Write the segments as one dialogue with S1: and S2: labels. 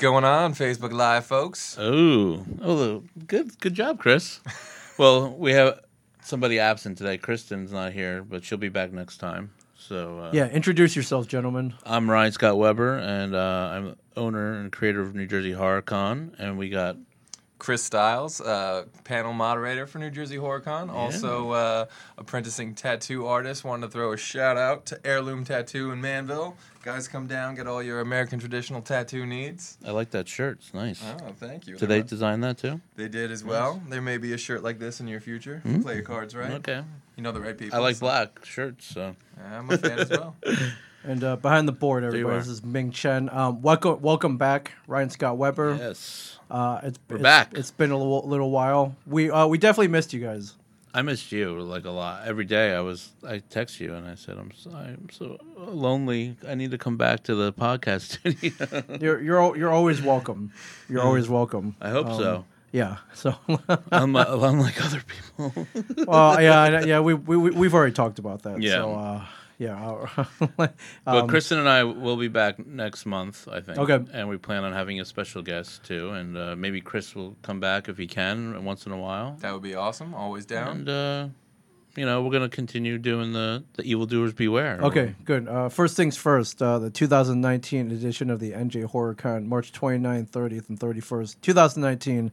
S1: beware.
S2: What's going on, Facebook Live, folks?
S1: Oh, oh, good, good job, Chris. well, we have somebody absent today. Kristen's not here, but she'll be back next time. So uh,
S3: Yeah, introduce yourself, gentlemen.
S1: I'm Ryan Scott Weber, and uh, I'm owner and creator of New Jersey Horror Con, and we got
S2: Chris Styles, uh, panel moderator for New Jersey HorrorCon, also uh, apprenticing tattoo artist. Wanted to throw a shout out to Heirloom Tattoo in Manville. Guys, come down, get all your American traditional tattoo needs.
S1: I like that shirt. It's nice.
S2: Oh, thank you.
S1: Did they design that too?
S2: They did as well. There may be a shirt like this in your future. if you Play your cards right.
S1: Okay.
S2: You know the right people.
S1: I like
S2: so-
S1: black shirts, so
S2: I'm a fan as well.
S3: And uh, behind the board, everybody, this is Ming Chen. Um, welcome, welcome back, Ryan Scott Weber.
S1: yes.
S3: Uh, it's,
S1: We're
S3: it's-
S1: back.
S3: It's been a little, little while. We uh, we definitely missed you guys.
S1: I missed you like a lot. Every day I was I text you and I said I'm so, I'm so lonely. I need to come back to the podcast studio.
S3: You're you're you're always welcome. You're always welcome.
S1: I hope
S3: Um,
S1: so.
S3: Yeah. So,
S1: Unlike, unlike other people.
S3: well, yeah, yeah. We we we- we've already talked about that.
S1: Yeah.
S3: So, uh, yeah.
S1: But
S3: um,
S1: Kristen and I will be back next month, I think.
S3: Okay.
S1: And we plan on having a special guest too, and uh, maybe Chris will come back if he can once in a while.
S2: That would be awesome. Always down.
S1: And uh, you know, we're gonna continue doing the the evildoers beware.
S3: Okay, good. Uh, first things first, uh, the 2019 edition of the NJ HorrorCon, March 29th, 30th, and 31st, 2019,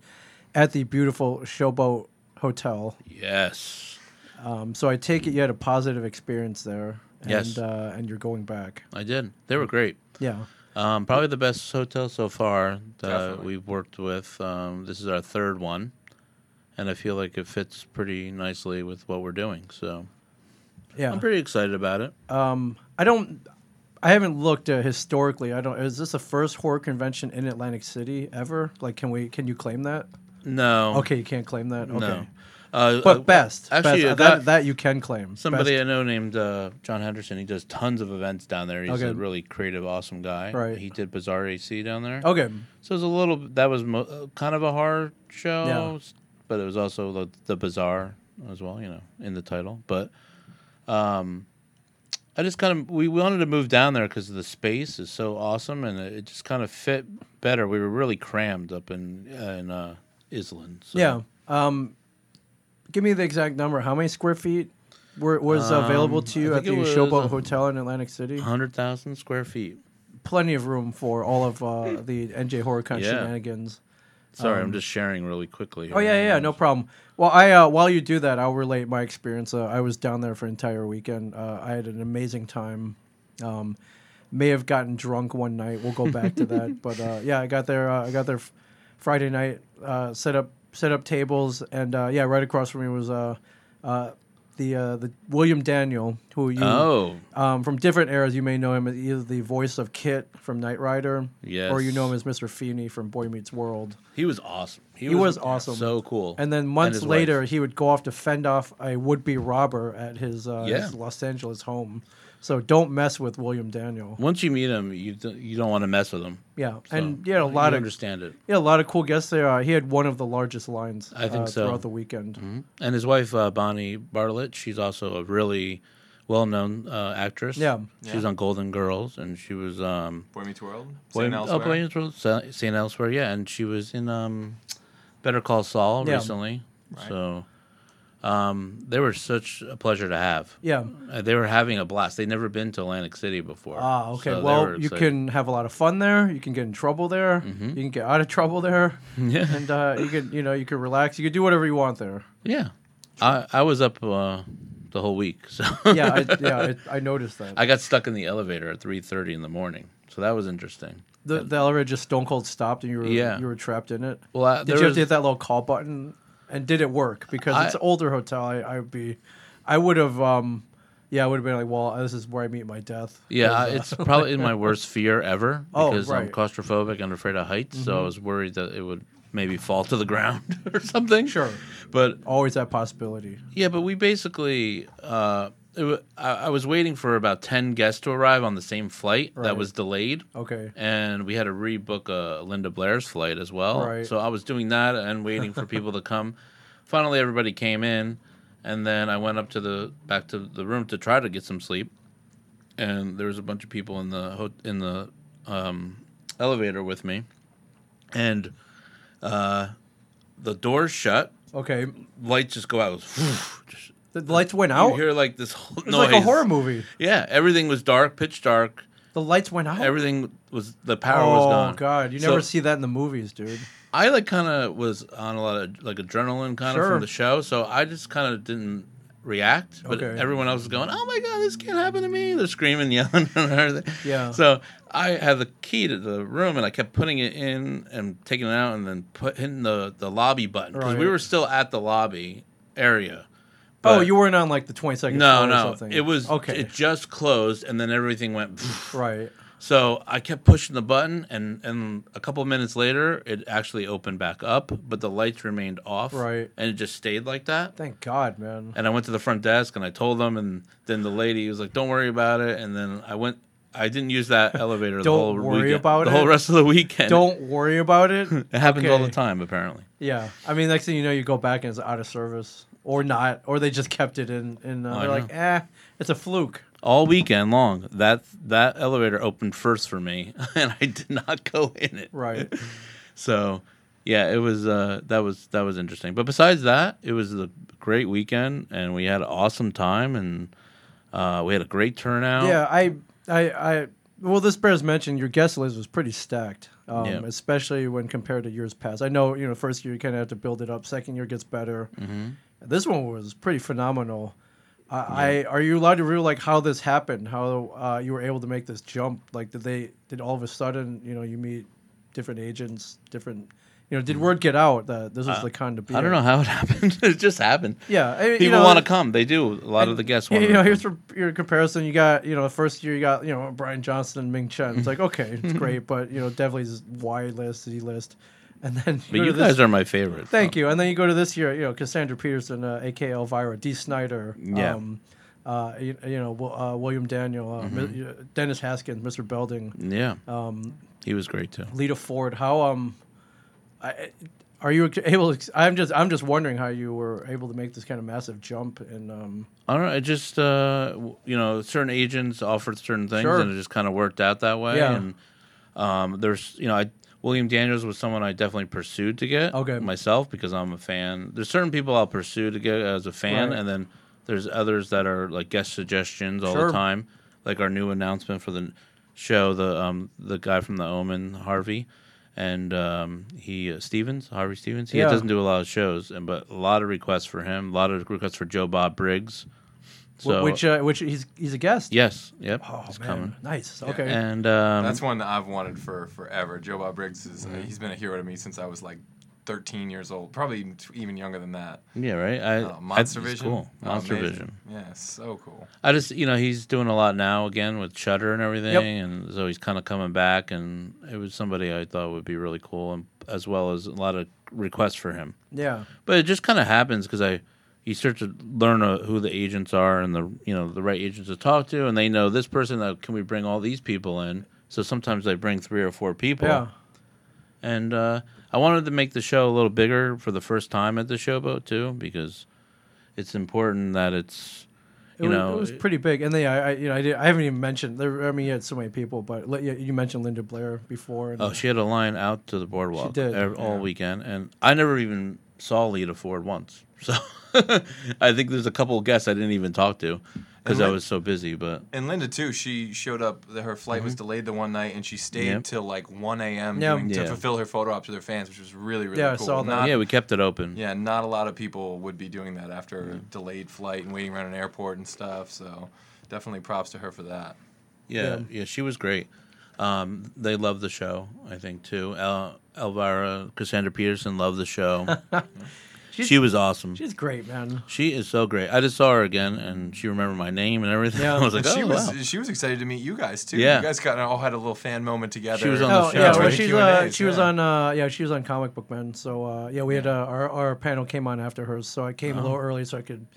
S3: at the beautiful Showboat Hotel.
S1: Yes,
S3: Um, so I take it you had a positive experience there. And,
S1: Yes.
S3: Uh, and you're going back.
S1: I did. They were great.
S3: Yeah.
S1: Um, probably the best hotel so far that
S2: Definitely.
S1: we've worked with. Um, this is our third one, and I feel like it fits pretty nicely with what we're doing. So
S3: Yeah.
S1: I'm pretty excited about it.
S3: Um, I don't. I haven't looked uh, historically. I don't. Is this the first horror convention in Atlantic City ever? Like, can we? Can you claim that?
S1: No,
S3: Okay, you can't claim that. Okay.
S1: no. Uh,
S3: But
S1: uh,
S3: best.
S1: actually,
S3: best. Uh, that that you can claim.
S1: Somebody
S3: Best.
S1: I know named uh, John Henderson. He does tons of events down there. He's
S3: Okay.
S1: a really creative, awesome guy.
S3: Right.
S1: He did Bizarre AC down there.
S3: Okay.
S1: So it was a little. That was mo- uh, kind of a horror show,
S3: Yeah.
S1: but it was also the, the bizarre as well. You know, in the title. But um, I just kind of we wanted to move down there because the space is so awesome, and it, it just kind of fit better. We were really crammed up in in uh, Iselin. So.
S3: Yeah. Um, give me the exact number. How many square feet were, was
S1: Um,
S3: available to you
S1: I
S3: at the
S1: think it was
S3: Showboat
S1: a-
S3: Hotel in Atlantic City?
S1: hundred thousand square feet.
S3: Plenty of room for all of uh, the NJ HorrorCon
S1: Yeah.
S3: shenanigans.
S1: Sorry,
S3: Um,
S1: I'm just sharing really quickly.
S3: Oh
S1: here.
S3: yeah, yeah, no problem. Well, I uh, while you do that, I'll relate my experience. Uh, I was down there for an entire weekend. Uh, I had an amazing time. Um, may have gotten drunk one night. We'll go back to that. But uh, yeah, I got there. Uh, I got there f- Friday night. Uh, set up set up tables, and uh, yeah, right across from me was uh, uh, the uh, the William Daniel, who you
S1: Oh,
S3: um, from different eras. You may know him as either the voice of KITT from Knight Rider, or you know him as Mr. Feeney from Boy Meets World.
S1: he was awesome.
S3: He was awesome.
S1: So cool.
S3: And then months
S1: his
S3: later,
S1: wife.
S3: he would go off to fend off a would-be robber at his, uh,
S1: Yeah.
S3: his Los Angeles home. So don't mess with William Daniel.
S1: Once you meet him, you do, you don't want to mess with him.
S3: Yeah,
S1: So,
S3: and he had a lot
S1: you
S3: of
S1: understand it.
S3: yeah, a lot of cool guests there. Uh, he had one of the largest lines.
S1: I think
S3: uh,
S1: so.
S3: throughout the weekend.
S1: Mhm. And his wife uh, Bonnie Bartlett, she's also a really well-known uh, actress.
S3: Yeah.
S1: she was on Golden Girls, and she was um,
S2: Boy Meets World.
S1: Boy-
S2: St.
S1: oh,
S2: Elsewhere.
S1: Boy Meets World, Sa- Saint Elsewhere, yeah, and she was in um, Better Call Saul
S3: Yeah.
S1: recently.
S2: Right.
S1: So um, they were such a pleasure to have.
S3: Yeah.
S1: Uh, they were having a blast. They'd never been to Atlantic City before.
S3: Ah, okay.
S1: So
S3: well, you can have a lot of fun there. You can get in trouble there.
S1: Mhm.
S3: You can get out of trouble there,
S1: yeah,
S3: and uh, you can you know you can relax. You can do whatever you want there.
S1: yeah. I I was up uh, the whole week, so
S3: Yeah, I, yeah. I, I noticed that.
S1: I got stuck in the elevator at three thirty in the morning, so that was interesting.
S3: the, the elevator just stone cold stopped, and you were
S1: Yeah.
S3: you were trapped in it.
S1: Well, I,
S3: Did you have
S1: was-
S3: to hit that little call button? And did it work? Because
S1: I-
S3: it's an older hotel. I, I would be, I would have, um, yeah, I would have been like, well, this is where I meet my death.
S1: Yeah,
S3: uh,
S1: it's probably in my worst fear ever
S3: Oh,
S1: because I'm
S3: right. Mm-hmm.
S1: claustrophobic and afraid of heights. So I was worried that it would maybe fall to the ground or something.
S3: sure,
S1: But
S3: always that possibility.
S1: yeah, but we basically, uh, it I, I was waiting for about ten guests to arrive on the same flight
S3: Right.
S1: that was delayed,
S3: Okay,
S1: and we had to rebook a Linda Blair's flight as well.
S3: Right.
S1: So I was doing that and waiting for people to come. Finally, everybody came in, and then I went up to the back to the room to try to get some sleep. And there was a bunch of people in the ho- in the um, elevator with me, and uh, the doors shut.
S3: Okay,
S1: Lights just go out.
S3: The lights went
S1: you
S3: out.
S1: hear like this whole
S3: It was like a horror movie.
S1: Yeah, everything was dark, pitch dark.
S3: The lights went out.
S1: Everything was the power
S3: oh
S1: was gone.
S3: Oh god, you
S1: So-
S3: never see that in the movies, dude.
S1: I like kind of was on a lot of like adrenaline kind of
S3: Sure.
S1: from the show, so I just kind of didn't react. But
S3: Okay.
S1: everyone else was going, "Oh my god, this can't happen to me!" They're screaming, yelling, and everything.
S3: Yeah.
S1: So I had the key to the room, and I kept putting it in and taking it out, and then put hitting the the lobby button because we were still at the lobby area.
S3: Oh, you weren't on like the twenty second.
S1: no,
S3: floor or
S1: no,
S3: something.
S1: it was
S3: okay.
S1: It just closed, and then everything went.
S3: right.
S1: So I kept pushing the button, and and a couple of minutes later, it actually opened back up, but the lights remained off.
S3: Right.
S1: And it just stayed like that.
S3: Thank God, man.
S1: And I went to the front desk and I told them, and then the lady was like, "Don't worry about it." And then I went. I didn't use that elevator the
S3: Don't
S1: whole
S3: worry
S1: weekend,
S3: about
S1: the
S3: it?
S1: whole rest of the weekend.
S3: Don't worry about it.
S1: It happens all the time, apparently.
S3: Yeah, I mean, next thing you know, you go back and it's out of service, or not, or they just kept it in. In uh,
S1: I
S3: they're like, eh, it's a fluke.
S1: All weekend long, that that elevator opened first for me, and I did not go in it.
S3: Right.
S1: So, yeah, it was uh, that was that was interesting. But besides that, it was a great weekend, and we had an awesome time, and uh, we had a great turnout.
S3: Yeah, I, I, I. Well, this bears mention your guest list was pretty stacked, um,
S1: Yeah.
S3: especially when compared to years past. I know, you know, first year you kind of have to build it up. Second year gets better.
S1: Mm-hmm.
S3: This one was pretty phenomenal. I, I are you allowed to reveal like how this happened? How uh, you were able to make this jump? Like, did they did all of a sudden, you know, you meet different agents, different, you know, did word get out that this was the kind of?
S1: Mm-hmm. Uh, I don't know how it happened. it just happened.
S3: Yeah, I mean, you
S1: People
S3: know,
S1: want to come. They do. A lot of the guests want
S3: you know, here's for your comparison. You got, you know, the first year you got, you know, Brian Johnson and Ming Chen. It's like, okay, it's great, but you know, Devil's Y list, Z list, and then
S1: but you guys are my favorite.
S3: Thank you, and then you go to this year, you know, Cassandra Peterson, uh, aka Elvira, Dee Snider,
S1: Yeah.
S3: um, uh, you, you know, uh, William Daniel, uh,
S1: Mm-hmm.
S3: Uh, Dennis Haskins, Mr. Belding,
S1: Yeah,
S3: um,
S1: he was great too.
S3: Lita Ford. How um, I, are you able? To, I'm just, I'm just wondering how you were able to make this kind of massive jump and um.
S1: I don't know. It just uh, you know, certain agents offered certain things,
S3: Sure.
S1: and it just kind of worked out that way.
S3: Yeah.
S1: And um, there's you know, I, William Daniels was someone I definitely pursued to get.
S3: Okay.
S1: Myself because I'm a fan. There's certain people I'll pursue to get as a fan,
S3: Right.
S1: and then there's others that are like guest suggestions all
S3: Sure.
S1: the time, like our new announcement for the show. The um the guy from the Omen, Harvey. And um, he uh, Stevens, Harvey Stevens. He
S3: Yeah.
S1: doesn't do a lot of shows, and but a lot of requests for him. A lot of requests for Joe Bob Briggs.
S3: Wh-
S1: So
S3: which uh, which he's he's a guest.
S1: yes, yep,
S3: Oh
S1: he's
S3: man,
S1: coming.
S3: nice. Okay.
S1: And um,
S2: That's one that I've wanted for forever. Joe Bob Briggs is uh, he's been a hero to me since I was like 13 years old, probably t- even younger than that.
S1: yeah, right. I,
S2: Uh, Monster
S1: I, it's
S2: Vision,
S1: cool.
S2: Oh,
S1: Monster
S2: amazing.
S1: Vision.
S2: yeah, so cool.
S1: I just you know he's doing a lot now again with Shudder and everything,
S3: Yep.
S1: and so he's kind of coming back, and it was somebody I thought would be really cool, and as well as a lot of requests for him.
S3: yeah.
S1: But it just kind of happens because I you start to learn uh, who the agents are and the you know the right agents to talk to, and they know this person. That can we bring all these people in? So sometimes they bring three or four people.
S3: Yeah.
S1: And uh, I wanted to make the show a little bigger for the first time at the showboat too, because it's important that it's
S3: It
S1: you
S3: was,
S1: know
S3: it was pretty big, and they, I, I you know, I, did, I haven't even mentioned. There, I mean, you had so many people, but you- you mentioned Linda Blair before. And,
S1: oh she had a line out to the boardwalk
S3: did,
S1: all
S3: yeah.
S1: weekend, and I never even saw Lita Ford once. So I think there's a couple of guests I didn't even talk to because I was so busy. But
S2: And Linda too. She showed up. Her flight was mm-hmm. delayed the one night, and she stayed
S1: Yep.
S2: till like 1 a.m.
S3: Yeah.
S2: doing-
S1: Yeah.
S2: to fulfill her photo op to their fans, which was really really
S3: Yeah, I
S2: cool.
S3: saw that.
S2: Not,
S1: yeah, we kept it open.
S2: yeah, not a lot of people would be doing that after a delayed flight and waiting around an airport and stuff. So definitely props to her for that.
S1: Yeah,
S3: Yeah.
S1: yeah, she was great. Um, they love the show, I think too. El- Elvira, Cassandra Peterson loved the show. She was awesome.
S3: she's great, man.
S1: She is so great. I just saw her again, and she remembered my name and everything.
S3: Yeah.
S1: I was like,
S2: And
S1: oh,
S2: she was
S1: wow.
S2: she was excited to meet you guys too.
S1: Yeah.
S2: You guys got all had a little fan moment together.
S1: She was on the
S3: Oh
S1: show,
S3: yeah,
S1: right?
S3: well, she's uh,
S2: Q&As,
S3: she was on uh yeah she was on Comic Book Man. So uh, yeah, we had uh, our our panel came on after hers, so I came a
S1: Oh.
S3: little early so I could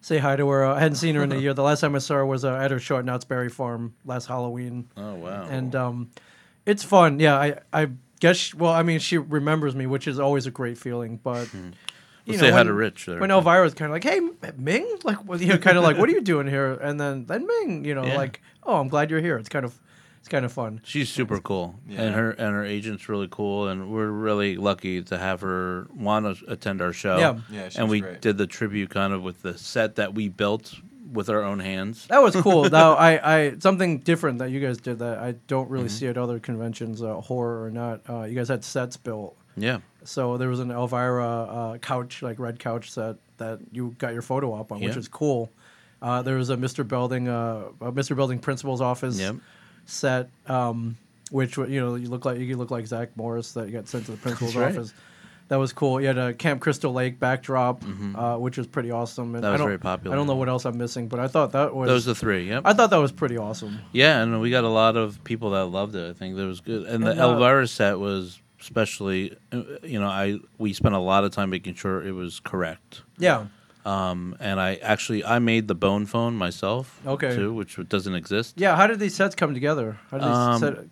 S3: say hi to her. I hadn't seen her in a year. The last time I saw her was uh, at her show at Knott's Berry Farm last Halloween.
S1: oh wow.
S3: and um, it's fun. Yeah, I I guess. She, well, I mean, she remembers me, which is always a great feeling. But you
S1: Let's say hi to Rich there.
S3: When Elvira's kind of like, "Hey, Ming," like, you know, kind of like, "What are you doing here?" And then then Ming, you know,
S1: Yeah.
S3: like, "Oh, I'm glad you're here." It's kind of it's kind of fun.
S1: She's super cool,
S2: Yeah.
S1: and her and her agent's really cool, and we're really lucky to have her want to attend our show.
S3: Yeah.
S2: Yeah, she
S1: and we
S2: great.
S1: did the tribute kind of with the set that we built with our own hands.
S3: That was cool. now, I, I something different that you guys did that I don't really
S1: Mm-hmm.
S3: see at other conventions, uh, horror or not. Uh, you guys had sets built.
S1: Yeah,
S3: So there was an Elvira uh, couch, like red couch set that you got your photo up on, which is cool. Uh, there was a Mr. Belding, uh, a Mr. Belding principal's office
S1: Yep.
S3: Set, um, which you know you look like you look like Zach Morris that you got sent to the principal's
S1: right.
S3: office. That was cool. You had a Camp Crystal Lake backdrop, uh, which was pretty awesome. And
S1: Mm-hmm. That
S3: I
S1: was
S3: don't-
S1: very popular.
S3: I don't know what else I'm missing, but I thought that was.
S1: those the three. Yep.
S3: I thought that was pretty awesome.
S1: Yeah, and we got a lot of people that loved it. I think that was good, and the
S3: uh,
S1: Elvira set was especially. uh, You know, I we spent a lot of time making sure it was correct.
S3: Yeah.
S1: Um, and I actually I made the bone phone myself.
S3: Okay.
S1: Too, which doesn't exist.
S3: Yeah. How did these sets come together? How did these
S1: Um,
S3: set come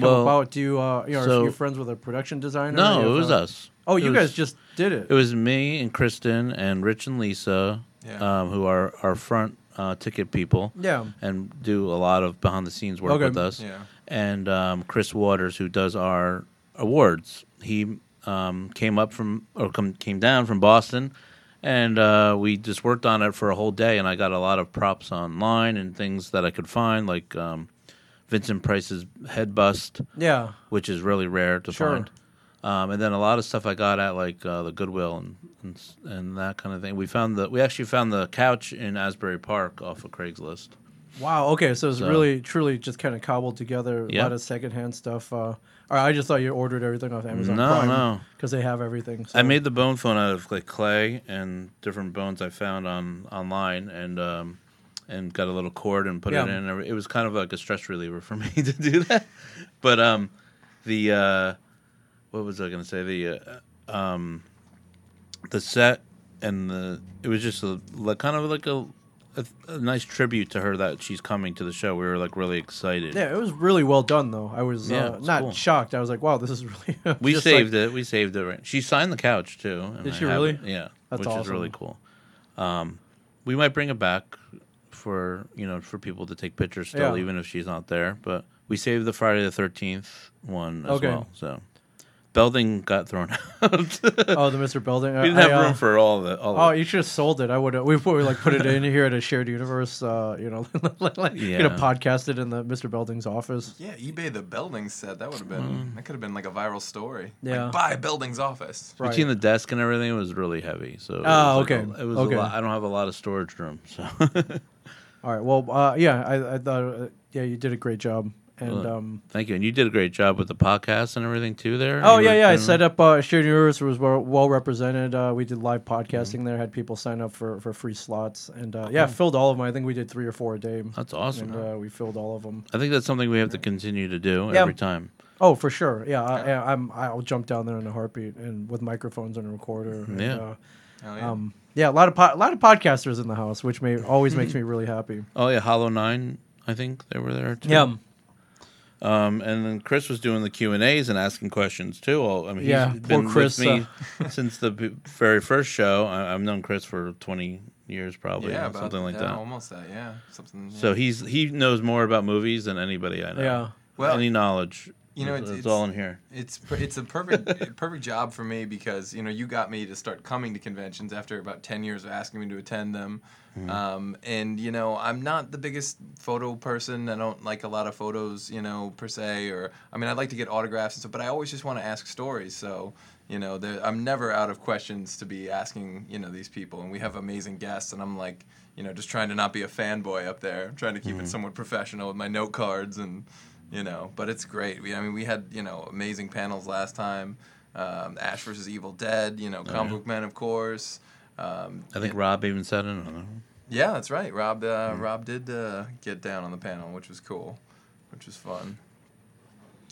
S1: well,
S3: about? Do you, uh, you know, are you friends with a production designer?
S1: No, it was
S3: uh,
S1: us.
S3: Oh,
S1: It
S3: you
S1: was-
S3: guys just did it.
S1: It was me and Kristen and Rich and Lisa,
S2: Yeah.
S1: um, who are our front uh, ticket people.
S3: Yeah.
S1: And do a lot of behind the scenes work
S3: Okay.
S1: with us.
S2: Yeah.
S1: And um, Chris Waters, who does our awards, he um, came up from or come, came down from Boston, and uh, we just worked on it for a whole day. And I got a lot of props online and things that I could find, like um, Vincent Price's head bust,
S3: Yeah.
S1: which is really rare to
S3: Sure.
S1: find. Um, and then a lot of stuff I got at like uh, the Goodwill and, and and that kind of thing. We found the we actually found the couch in Asbury Park off of Craigslist.
S3: Wow. Okay. So it's
S1: So-
S3: really, truly just kind of cobbled together. A lot of secondhand stuff. Uh, or I just thought you ordered everything off Amazon
S1: No,
S3: Prime
S1: no.
S3: because they have everything. So.
S1: I made the bone phone out of like clay and different bones I found on online and um, and got a little cord and put it in. It was kind of like a stress reliever for me to do that. But um, the uh, what was I going to say? The uh, um, the set and the it was just a like, kind of like a, a a nice tribute to her that she's coming to the show. We were like really excited.
S3: Yeah, it was really well done, though. I was
S1: Yeah,
S3: uh, not
S1: cool.
S3: shocked. I was like, "Wow, this is really."
S1: We saved
S3: like-
S1: it. We saved it. Right. She signed the couch too.
S3: Did
S1: I
S3: she really?
S1: it. Yeah,
S3: That's
S1: which is really cool. Um, we might bring it back for you know for people to take pictures still,
S3: Yeah.
S1: even if she's not there. But we saved the Friday the Thirteenth one as
S3: Okay.
S1: well. So Belding got thrown out.
S3: Oh, the Mr. Belding.
S1: we didn't have room for all the. All
S3: Oh,
S1: the
S3: you should have sold it. I would. We put like put it in here at a shared universe. Uh, you know, like you know,
S1: Yeah.
S3: podcast it in the Mr. Belding's office.
S2: Yeah, eBay the Belding set. That would have been. That could have been like a viral story.
S3: Yeah.
S2: Like, buy Belding's office.
S3: Right.
S1: between the desk and everything, it was really heavy. So it
S3: Oh,
S1: was like
S3: okay.
S1: a- it was
S3: Okay.
S1: a lot. I don't have a lot of storage room, so
S3: All right. Well, uh, yeah, I, I thought, uh, yeah, you did a great job. And
S1: Well,
S3: um,
S1: thank you. And you did a great job with the podcast and everything too. There.
S3: oh
S1: You
S3: yeah, yeah, I set up uh, shared universe was well, well represented. Uh, we did live
S1: Mm-hmm.
S3: podcasting there. Had people sign up for, for free slots, and uh, yeah, filled all of them. I think we did three or four a day.
S1: That's awesome.
S3: And uh, we filled all of them.
S1: I think that's something we have to continue to do
S3: Yeah.
S1: every time.
S3: Oh, for sure. Yeah, I, I, I'm. I'll jump down there in a heartbeat, and with microphones and a recorder. And,
S1: Yeah.
S3: Uh,
S2: Hell yeah.
S3: um, yeah, a lot of po- a lot of podcasters in the house, which may always makes me really happy.
S1: Oh yeah, Hollow Nine. I think they were there too.
S3: Yeah,
S1: Um, and then Chris was doing the Q and A's and asking questions too. Well, I mean,
S3: Yeah,
S1: he's
S3: poor
S1: been
S3: Chris,
S1: with me since the very first show. I, I've known Chris for twenty years, probably,
S2: yeah, about,
S1: something like
S2: yeah,
S1: that.
S2: Almost that. Yeah. Something. Yeah.
S1: So he's he knows more about movies than anybody I know.
S3: yeah.
S2: Well,
S1: any knowledge.
S2: You know,
S1: it's,
S2: it's-
S1: it's all in here.
S2: It's it's a perfect perfect job for me because you know you got me to start coming to conventions after about ten years of asking me to attend them, um, and you know I'm not the biggest photo person. I don't like a lot of photos, you know, per se. Or I mean, I like to get autographs and stuff, but I always just want to ask stories. So you know, there- I'm never out of questions to be asking you know these people, and we have amazing guests, and I'm like. You know, just trying to not be a fanboy up there. I'm trying to keep it somewhat professional with my note cards and you know but it's great we, i mean we had you know amazing panels last time um, ash versus evil dead you know comic book men of course um,
S1: I think Rob even said it. I don't know.
S2: yeah that's right rob uh, rob did uh, get down on the panel which was cool which was fun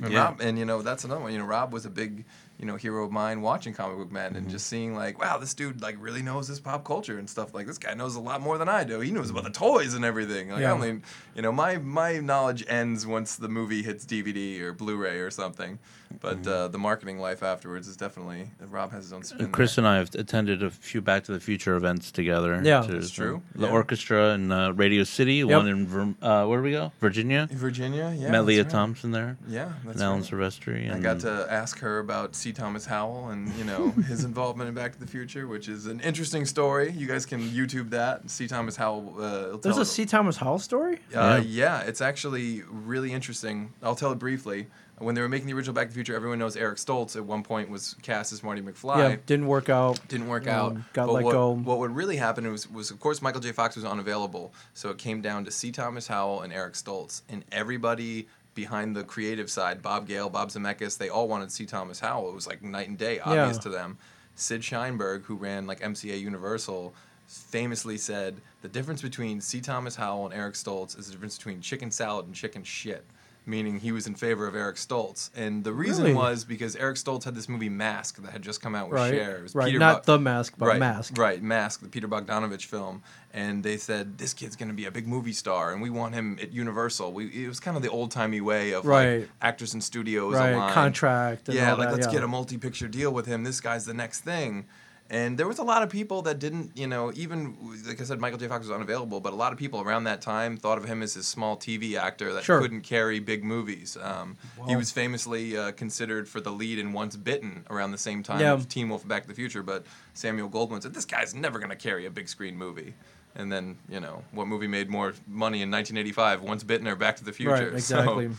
S2: and
S1: Yeah.
S2: Rob, and you know that's another one. You know, Rob was a big, you know hero of mine watching comic book men
S1: Mm-hmm.
S2: and just seeing like wow this dude like really knows his pop culture and stuff like this guy knows a lot more than I do he knows about the toys and everything like
S3: Yeah.
S2: I only you know my my knowledge ends once the movie hits DVD or Blu-ray or something but
S1: Mm-hmm.
S2: uh, the marketing life afterwards is definitely Rob has his own spin
S1: Chris
S2: there.
S1: and I have attended a few Back to the Future events together.
S3: Yeah.
S1: to-
S2: That's true.
S1: The
S2: Yeah.
S1: orchestra in uh, Radio City, one in Ver- uh, where do we go? Virginia.
S2: Virginia yeah
S1: Met
S2: Lea right.
S1: Thompson there,
S2: yeah that's
S1: and Alan
S2: right.
S1: Silvestri.
S2: I got to ask her about C. Thomas Howell and you know his involvement in Back to the Future, which is an interesting story. You guys can YouTube that. C. Thomas Howell. Uh,
S3: There's
S2: tell
S3: a C. Thomas Howell story.
S2: Uh,
S1: Yeah.
S2: yeah, it's actually really interesting. I'll tell it briefly. When they were making the original Back to the Future, everyone knows Eric Stoltz at one point was cast as Marty McFly.
S3: Yeah, didn't work out.
S2: Didn't work
S3: Um,
S2: out.
S3: got
S2: but
S3: let
S2: what,
S3: go.
S2: What would really happen was, was, of course, Michael J. Fox was unavailable, so it came down to C. Thomas Howell and Eric Stoltz, and everybody behind the creative side, Bob Gale, Bob Zemeckis, they all wanted to see Thomas Howell. It was like night and day, obvious
S3: Yeah.
S2: to them. Sid Sheinberg, who ran like MCA Universal, famously said the difference between C. Thomas Howell and Eric Stoltz is the difference between chicken salad and chicken shit. Meaning he was in favor of Eric Stoltz, and the reason
S3: Really?
S2: was because Eric Stoltz had this movie Mask that had just come out with
S3: Right,
S2: Cher. It was
S3: right.
S2: Peter
S3: Not the mask, but
S2: right,
S3: mask.
S2: Right, Mask, the Peter Bogdanovich film, and they said this kid's going to be a big movie star, and we want him at Universal. We it was kind of the old timey way of
S3: Right.
S2: like actors and studios
S3: Right, contract. And
S2: yeah, like
S3: that,
S2: let's
S3: yeah.
S2: get a multi-picture deal with him. This guy's the next thing. And there was a lot of people that didn't, you know, even like I said, Michael J. Fox was unavailable, but a lot of people around that time thought of him as this small TV actor that
S3: Sure.
S2: couldn't carry big movies. Um, He was famously uh, considered for the lead in Once Bitten around the same time
S3: Yeah.
S2: as Teen Wolf Back to the Future, but Samuel Goldwyn said this guy's never going to carry a big screen movie. And then, you know, what movie made more money in 1985? Once Bitten or Back to the Future?
S3: Right,
S2: So-
S3: exactly.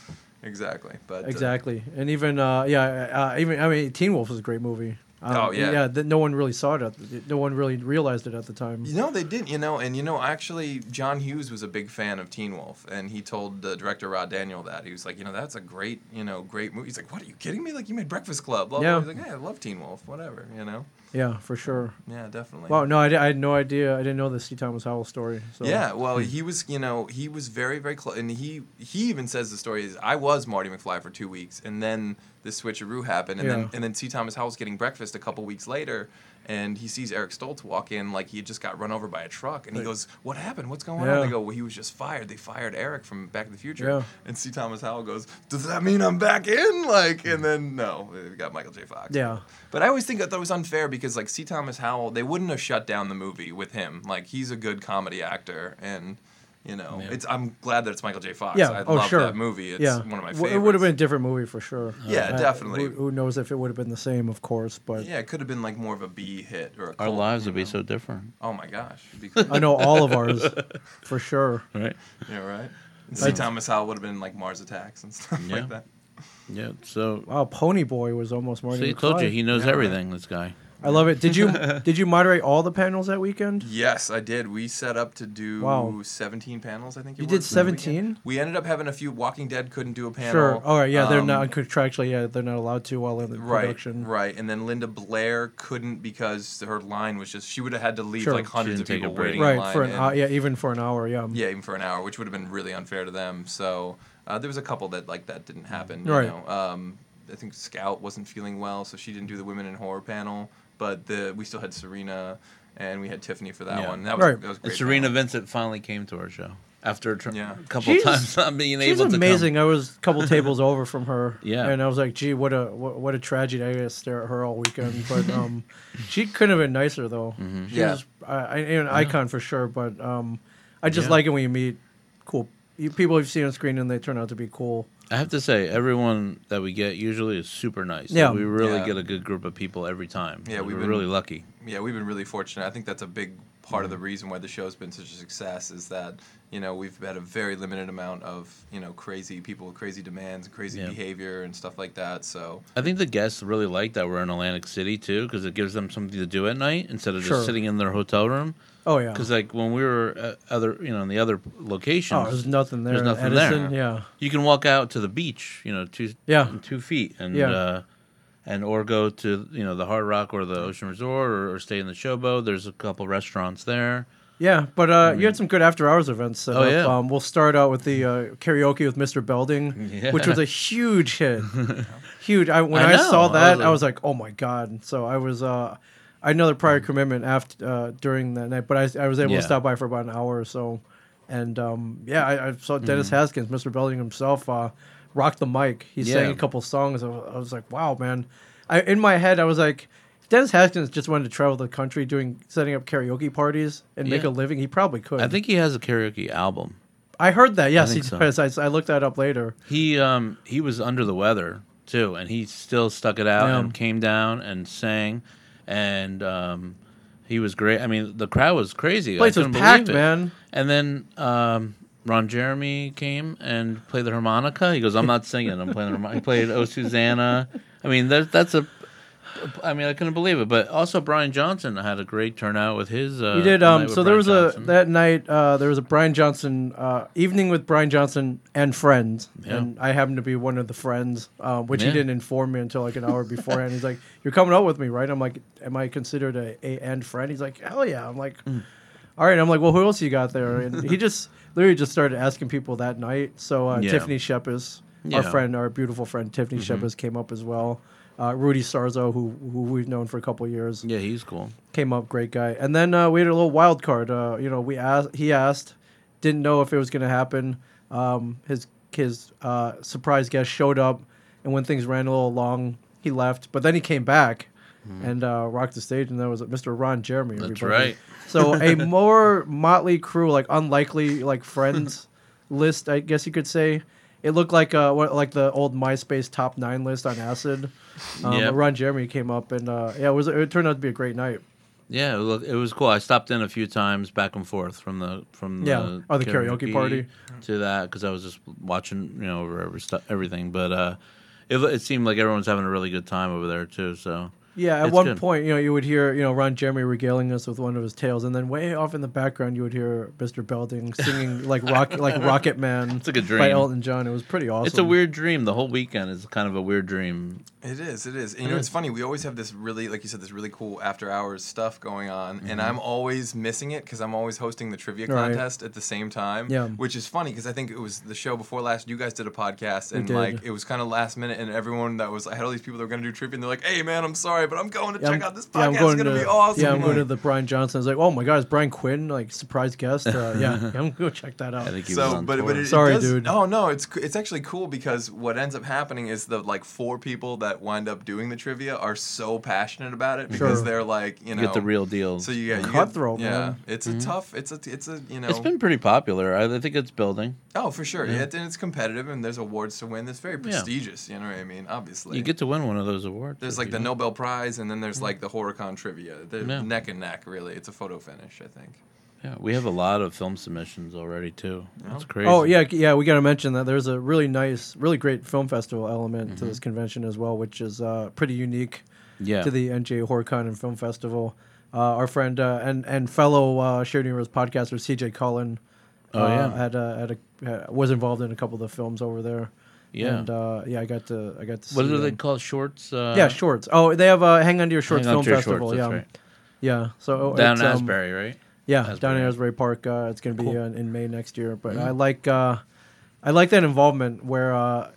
S2: exactly. But uh,
S3: Exactly, and even uh, yeah, uh, even I mean, Teen Wolf was a great movie. Um,
S2: Oh, yeah.
S3: yeah. That no one really saw it. At the, no one really realized it at the time.
S2: You know, they didn't. you know, and you know, actually, John Hughes was a big fan of Teen Wolf, and he told the director Rod Daniel that. He was like, you know, that's a great, you know, great movie. He's like, what are you kidding me? Like, you made Breakfast Club. Blah,
S3: Yeah.
S2: blah. He's like, hey, I love Teen Wolf, whatever, you know?
S3: Yeah, for sure.
S2: Yeah, definitely.
S3: Wow, no, I, I had no idea. I didn't know the C. Thomas Howell story. So.
S2: Yeah, well, hmm. he was, you know, he was very, very close, and he he even says the story is I was Marty McFly for two weeks, and then the switcheroo happened, and
S3: Yeah.
S2: then and then C. Thomas Howell's getting breakfast a couple weeks later, and he sees Eric Stoltz walk in like he had just got run over by a truck, and he goes, "What happened? What's going
S3: Yeah.
S2: on?" They go, "Well, he was just fired. They fired Eric from Back to the Future."
S3: Yeah.
S2: And C. Thomas Howell goes, "Does that mean I'm back in?" Like, and then no, we got Michael J. Fox.
S3: Yeah.
S2: But I always think that that was unfair because like C. Thomas Howell, they wouldn't have shut down the movie with him. Like he's a good comedy actor, and you know,
S1: Yeah.
S2: it's I'm glad that it's Michael J. Fox.
S3: Yeah.
S2: I
S3: oh,
S2: love
S3: sure.
S2: that movie. It's
S3: yeah.
S2: one of my favorites.
S3: It would have been a different movie for sure.
S2: Yeah,
S3: Uh,
S2: definitely.
S3: Who, who knows if it would have been the same, of course. But
S2: Yeah, it could have been like more of a B hit or a
S1: our
S2: cult,
S1: lives
S2: you
S1: would be so different,
S2: Oh my gosh. It'd
S3: I know all of ours for sure.
S1: right?
S2: yeah, right. And C. Thomas Howell would have been like Mars Attacks and stuff
S1: Yeah.
S2: like that.
S1: Yeah. So,
S3: Wow, Pony Boy was almost Marty.
S1: so he told you he knows
S2: Yeah, right.
S1: everything. This guy.
S3: I love it. Did you did you moderate all the panels that weekend?
S2: Yes, I did. We set up to do
S3: Wow.
S2: 17 panels, I think. It
S3: You
S2: was,
S3: did 17?
S2: We ended up having a few. Walking Dead couldn't do a panel.
S3: Sure. All right. Yeah, they're
S2: Um,
S3: not contractually. Yeah, they're not allowed to while in the
S2: Right,
S3: production.
S2: right, and then Linda Blair couldn't because her line was just she would have had to leave
S3: Sure.
S2: like hundreds of people
S1: a break.
S2: waiting in
S3: Right. For an
S2: and-
S3: uh, yeah, even for an hour. Yeah.
S2: yeah, even for an hour, which would have been really unfair to them. So uh, there was a couple that like that didn't happen. You
S3: Right.
S2: know? um, I think Scout wasn't feeling well, so she didn't do the women in horror panel. But the we still had Serena and we had Tiffany for that
S1: Yeah.
S2: one. That was,
S3: Right.
S2: that was
S1: And
S2: great.
S1: Serena
S2: panel.
S1: Vincent finally came to our show after a, tr-
S2: Yeah.
S1: couple
S3: She's-
S1: times not being
S3: She's
S1: able to She's
S3: amazing. I was a couple tables over from her.
S1: Yeah.
S3: And I was like, gee, what a what, what a tragedy. I got to stare at her all weekend. But um, she couldn't have been nicer though.
S1: Mm-hmm.
S3: She
S2: Yeah.
S3: was uh, an icon for sure. But um, I just
S1: Yeah.
S3: like it when you meet cool you- people you've seen on screen and they turn out to be cool.
S1: I have to say, everyone that we get usually is super nice.
S3: Yeah.
S1: we really
S2: Yeah.
S1: get a good group of people every time.
S2: Yeah,
S1: we're
S2: we've been-
S1: really lucky.
S2: yeah, we've been really fortunate. I think that's a big part of the mm-hmm. reason why the show's been such a success is that you know we've had a very limited amount of you know crazy people with crazy demands and crazy
S1: Yeah.
S2: behavior and stuff like that. So
S1: I think the guests really like that we're in Atlantic City too, because it gives them something to do at night instead of
S3: Sure.
S1: just sitting in their hotel room.
S3: Oh yeah.
S1: Because like when we were at other, you know, in the other locations,
S3: Oh, there's nothing there.
S1: There's nothing
S3: Edison,
S1: there.
S3: Yeah.
S1: you can walk out to the beach, you know, two
S3: Yeah.
S1: two feet, and
S3: Yeah.
S1: uh, and or go to you know the Hard Rock or the Ocean Resort, or, or stay in the Showboat. There's a couple restaurants there.
S3: Yeah, but uh, you had some good after hours events set
S1: Oh,
S3: up.
S1: yeah.
S3: Um, we'll start out with the uh, karaoke with Mr. Belding,
S1: Yeah.
S3: which was a huge hit. huge. I, when
S1: I
S3: I, saw
S1: I
S3: that,
S1: was
S3: I was like, oh my god. So I was. Uh, I had another prior commitment after uh, during that night, but I, I was able
S1: Yeah.
S3: to stop by for about an hour or so, and um, yeah, I, I saw
S1: Mm-hmm.
S3: Dennis Haskins, Mr. Belding himself, uh, rock the mic. He sang a couple songs. I was, I was like, wow, man. I in my head, I was like. Dennis Haskins just wanted to travel the country doing setting up karaoke parties and make a living. He probably could.
S1: I think he has a karaoke album.
S3: I heard that. Yes,
S1: think
S3: he
S1: so.
S3: I, I looked that up later.
S1: He um he was under the weather too, and he still stuck it out
S3: Yeah.
S1: and came down and sang, and um he was great. I mean, the crowd was crazy.
S3: Place was packed, man.
S1: And then um, Ron Jeremy came and played the harmonica. He goes, "I'm not singing. I'm playing the harmonica." He played "Oh Susanna." I mean, that, that's a. I mean, I couldn't believe it. But also, Brian Johnson had a great turnout with his. Uh,
S3: He did. Um, so there was
S1: Johnson.
S3: a that night. Uh, there was a Brian Johnson uh, evening with Brian Johnson and friends,
S1: Yeah.
S3: and I happened to be one of the friends, uh, which he didn't inform me until like an hour beforehand. He's like, "You're coming out with me, right?" I'm like, "Am I considered a, a end friend?" He's like, "Hell yeah!" I'm like,
S1: Mm.
S3: "All right." I'm like, "Well, who else you got there?" And he just literally just started asking people that night. So uh,
S1: Yeah.
S3: Tiffany Shepis, our
S1: Yeah. Mm-hmm.
S3: friend, our beautiful friend Tiffany Shepis, came up as well. Uh, Rudy Sarzo, who who we've known for a couple years
S1: Yeah, he's cool.
S3: came up, great guy. And then uh, we had a little wild card. Uh, you know, we asked, he asked, didn't know if it was going to happen. Um, his his uh, surprise guest showed up, and when things ran a little long, he left. But then he came back and uh, rocked the stage, and that was Mr. Ron Jeremy.
S1: That's right.
S3: So a more motley crew, like unlikely, like friends list, I guess you could say. It looked like uh, what, like the old MySpace top nine list on acid. Um,
S1: Yep.
S3: Ron Jeremy came up, and uh, yeah, it was. It turned out to be a great night.
S1: Yeah, it, was cool. I stopped in a few times back and forth from the from
S3: Yeah.
S1: the
S3: Oh, the karaoke party.
S1: to that because I was just watching you know over every stu- everything. But uh, it it seemed like everyone's having a really good time over there too. So
S3: Yeah, at
S1: It's
S3: one
S1: good.
S3: point, you know, you would hear, you know, Ron Jeremy regaling us with one of his tales, and then way off in the background, you would hear Mr. Belding singing like rock, like Rocket Man
S1: It's like a
S3: by. Elton John. It was pretty awesome.
S1: it's a weird dream. The whole weekend is kind of a weird dream.
S2: It is. It is. And, you know, it's funny. We always have this really, like you said, this really cool after hours stuff going on, and mm-hmm. I'm always missing it because I'm always hosting the trivia
S3: Right.
S2: contest at the same time.
S3: Yeah.
S2: Which is funny because I think it was the show before last. You guys did a podcast, and like it was kind of last minute, and everyone that was I had all these people that were going to do trivia, and they're like, "Hey, man, I'm sorry, but I'm going to
S3: Yeah,
S2: check
S3: I'm-
S2: out this podcast.
S3: yeah, I'm
S2: podcast. it's
S3: going
S2: going to
S3: to
S2: be awesome."
S3: Yeah, I'm going to the Brian Johnson. I was like, oh my god, is Brian Quinn like surprise guest? Uh, yeah, yeah, I'm gonna go check that out.
S1: I think he was
S2: So,
S1: on
S2: but, but it,
S3: Sorry,
S2: it does,
S3: dude.
S2: Oh no, it's it's actually cool because what ends up happening is the like four people that wind up doing the trivia are so passionate about it because
S3: Sure.
S2: they're like you
S1: you
S2: know
S1: get the real deal.
S2: So you, yeah, you
S3: Cutthroat,
S2: get, yeah,
S3: man.
S2: it's a tough. It's a it's a you know.
S1: it's been pretty popular. I, I think it's building.
S2: oh for sure. Yeah, and it's competitive and there's awards to win. It's very prestigious. You know what I mean? Obviously.
S1: You get to win one of those awards.
S2: there's like the. Nobel Prize and then there's like the HorrorCon trivia. They're
S1: Yeah.
S2: neck and neck, really. It's a photo finish, I think.
S1: Yeah, we have a lot of film submissions already too. That's crazy.
S3: Oh yeah, yeah. We got to mention that there's a really nice, really great film festival element to this convention as well, which is uh, pretty unique
S1: yeah.
S3: to the NJ HorrorCon and Film Festival. Uh, our friend uh, and and fellow uh, Shared Universe podcaster CJ Cullen.
S1: Oh,
S3: uh,
S1: yeah.
S3: had a, had a uh, was involved in a couple of the films over there.
S1: Yeah.
S3: and uh, yeah, I got to I got to.
S1: what do they
S3: them.
S1: call shorts? Uh,
S3: yeah, shorts. Oh, they have a Hang On to Your Shorts Film
S1: Your
S3: Festival.
S1: Shorts,
S3: yeah,
S1: right.
S3: yeah. So
S1: down
S3: it's,
S1: in
S3: um,
S1: Asbury, right?
S3: Yeah, down in Asbury Park. Uh, it's going to be
S1: Cool.
S3: uh, in May next year. But
S1: Mhm.
S3: I like uh, I like that involvement where uh,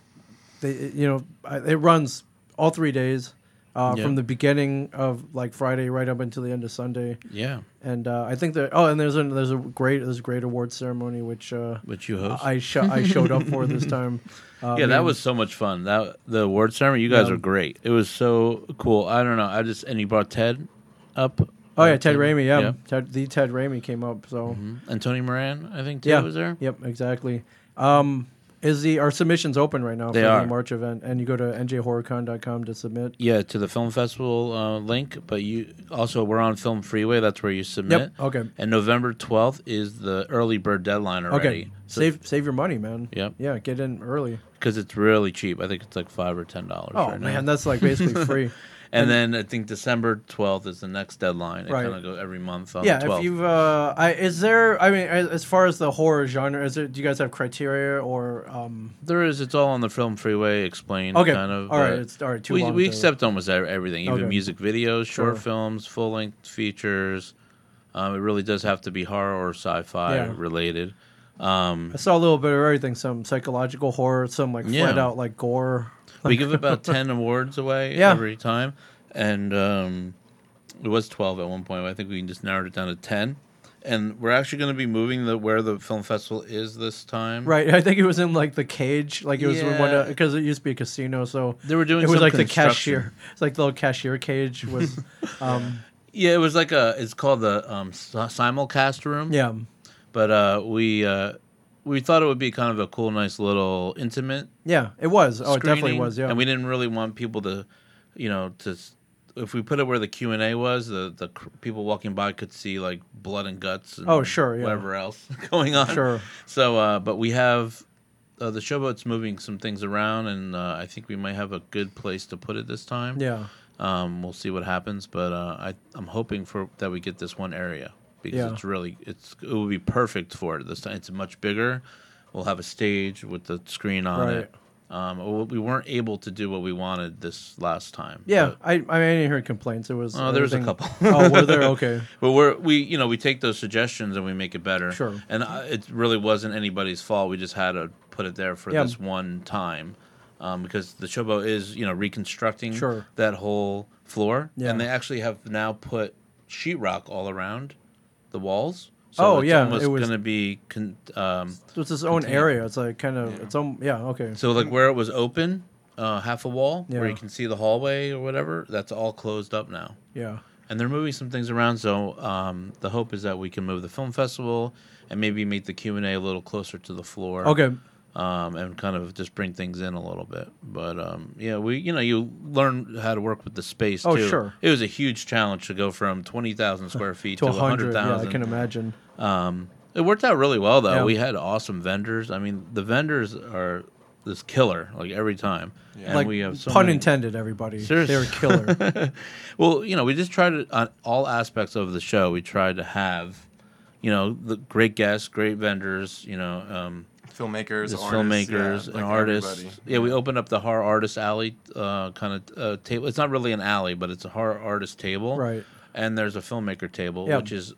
S3: they you know it runs all three days. Uh,
S1: Yeah.
S3: From the beginning of like Friday right up until the end of Sunday,
S1: Yeah,
S3: and uh, I think that oh, and there's a there's a great there's a great award ceremony which uh,
S1: which you host.
S3: I sh- I showed up for this time. Uh,
S1: yeah, that
S3: and-
S1: was so much fun. That the award ceremony. You guys
S3: Yeah.
S1: are great. It was so cool. I don't know. I just and you brought Ted up.
S3: Oh yeah,
S1: Uh,
S3: Ted Raimi. Yeah,
S1: yeah.
S3: Ted, the Ted Raimi came up. So
S1: Mhm. And Tony Moran, I think too,
S3: Yeah.
S1: was there.
S3: Yep, exactly. Um, is the our submissions open right now
S1: They
S3: for
S1: are.
S3: the March event? And you go to njhorrorcon.com to submit.
S1: Yeah, to the film festival uh, link. But you also we're on Film Freeway. That's where you submit.
S3: Yep. Okay.
S1: And November twelfth is the early bird deadline already.
S3: Okay. save save your money, man.
S1: Yep.
S3: Yeah, get in early.
S1: because it's really cheap. I think it's like five or ten dollars.
S3: Oh
S1: right
S3: man,
S1: now.
S3: that's like basically free.
S1: And then I think December twelfth is the next deadline. It
S3: Right.
S1: kind of goes every month on
S3: yeah,
S1: the
S3: if you've uh, I, is there? I mean, as far as the horror genre, is it? Do you guys have criteria or? um
S1: There is. It's all on the Film Freeway explained.
S3: Okay.
S1: Kind of.
S3: all right. It's, all right. Too
S1: we
S3: long
S1: we
S3: to-
S1: accept almost everything, even
S3: Okay.
S1: music videos, short
S3: Sure.
S1: films, full length features, Um, it really does have to be horror or sci-fi
S3: Yeah.
S1: related. Um,
S3: I saw a little bit of everything. Some psychological horror, some like
S1: Yeah.
S3: flat out like gore.
S1: We give about 10 awards away
S3: Yeah.
S1: every time and um, it was 12 at one point i think we just narrowed it down to 10 and we're actually going to be moving the where the film festival is this time
S3: Right. I think it was in like the cage. Like it was
S1: Yeah.
S3: because it used to be a casino. So
S1: they were doing
S3: it was like the cashier. It's like the little cashier cage was. um,
S1: yeah it was like a it's called the um, simulcast room
S3: yeah.
S1: but uh, we uh, we thought it would be kind of a cool nice little intimate
S3: Yeah. It was. Oh, it definitely was. Yeah.
S1: and we didn't really want people to you know to if we put it where the Q and A was, the the cr- people walking by could see like blood and guts. And
S3: Oh, sure, yeah.
S1: whatever else going on.
S3: Sure.
S1: So, uh, but we have uh, the showboat's moving some things around, and uh, I think we might have a good place to put it this time.
S3: yeah.
S1: Um, we'll see what happens, but uh, I I'm hoping for that we get this one area because
S3: Yeah.
S1: it's really it's it will be perfect for it this time. It's much bigger. We'll have a stage with the screen on
S3: Right.
S1: it. Um, we- we weren't able to do what we wanted this last time.
S3: Yeah. I I, mean, I didn't hear complaints. It was.
S1: Oh, there was a couple.
S3: oh, were there? Okay.
S1: But we're we you know we take those suggestions and we make it better.
S3: Sure.
S1: And uh, it really wasn't anybody's fault. We just had to put it there for
S3: Yeah.
S1: this one time, um, because the showboat is you know reconstructing
S3: Sure.
S1: that whole floor,
S3: Yeah.
S1: and they actually have now put sheetrock all around the walls. So
S3: Oh,
S1: it's
S3: yeah,
S1: almost
S3: it was-
S1: going to be con- um,
S3: So it's its own
S1: Contained.
S3: area. It's like kind of its own. Yeah. Okay.
S1: so like where it was open, uh, half a wall where you can see the hallway or whatever. That's all closed up now.
S3: Yeah.
S1: and they're moving some things around. So um, the hope is that we can move the film festival and maybe make the Q and A a little closer to the floor.
S3: Okay.
S1: Um, and kind of just bring things in a little bit. But um, yeah, we you know you learn how to work with the space.
S3: Oh,
S1: too.
S3: sure.
S1: It was a huge challenge to go from twenty thousand square feet
S3: To
S1: to,
S3: a hundred.
S1: hundred
S3: Yeah, I can imagine.
S1: Um, it worked out really well though.
S3: Yeah.
S1: We had awesome vendors. I mean, the vendors are this killer like every time. And
S3: like
S1: we have so
S3: pun
S1: many-
S3: intended. Everybody.
S1: Seriously.
S3: They were killer.
S1: well, you know, we just tried to on all aspects of the show. We tried to have, you know, the great guests, great vendors. You know, um,
S2: Filmmakers,
S1: just
S2: artists,
S1: filmmakers
S2: yeah,
S1: and
S2: like
S1: artists.
S2: everybody.
S1: Yeah, we opened up the horror artist alley uh, kind of uh, table. It's not really an alley, but it's a horror artist table.
S3: Right.
S1: And there's a filmmaker table,
S3: Yeah.
S1: which is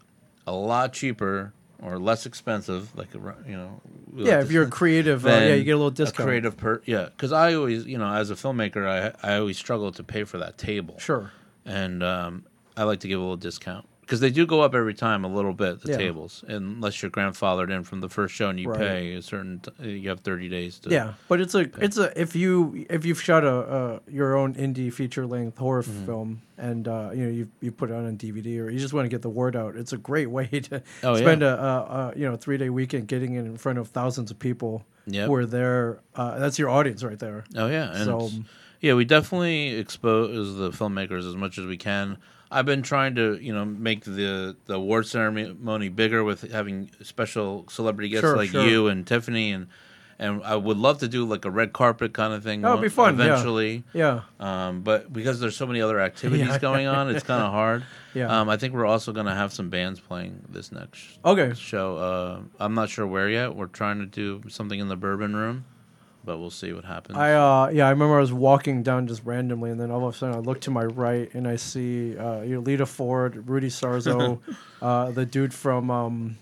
S1: a lot cheaper or less expensive. Like you know. we
S3: yeah. If you're
S1: say-
S3: creative, uh, yeah, you get a little discount.
S1: creative per yeah, because I always you know as a filmmaker I I always struggle to pay for that table
S3: Sure.
S1: and um, I like to give a little discount because they do go up every time a little bit the
S3: Yeah.
S1: tables unless you're grandfathered in from the first show and you
S3: Right.
S1: pay a certain t- you have 30 days to
S3: Yeah, but it's a it's a if you if you've shot a uh, your own indie feature length horror
S1: Mm-hmm.
S3: film and uh, you know you you put it on on DVD or you just want to get the word out, it's a great way to
S1: Oh,
S3: spend
S1: yeah.
S3: a, a, a you know three day weekend getting in front of thousands of people
S1: Yep.
S3: who are there. Uh, that's your audience right there.
S1: oh yeah and
S3: So-
S1: yeah we definitely expose the filmmakers as much as we can I've been trying to you know make the the award ceremony bigger with having special celebrity guests
S3: Sure,
S1: like
S3: sure.
S1: you and Tiffany and and I would love to do like a red carpet kind of thing
S3: That would be fun, yeah.
S1: eventually
S3: Yeah,
S1: Um, but because there's so many other activities
S3: Yeah.
S1: going on, it's kind of hard.
S3: Yeah.
S1: Um, I think we're also going to have some bands playing this next
S3: okay.
S1: show. Uh, I'm not sure where yet. We're trying to do something in the Bourbon Room, but we'll see what happens.
S3: I uh yeah I remember I was walking down just randomly and then all of a sudden I look to my right and I see uh you know, Lita Ford, Rudy Sarzo, uh the dude from um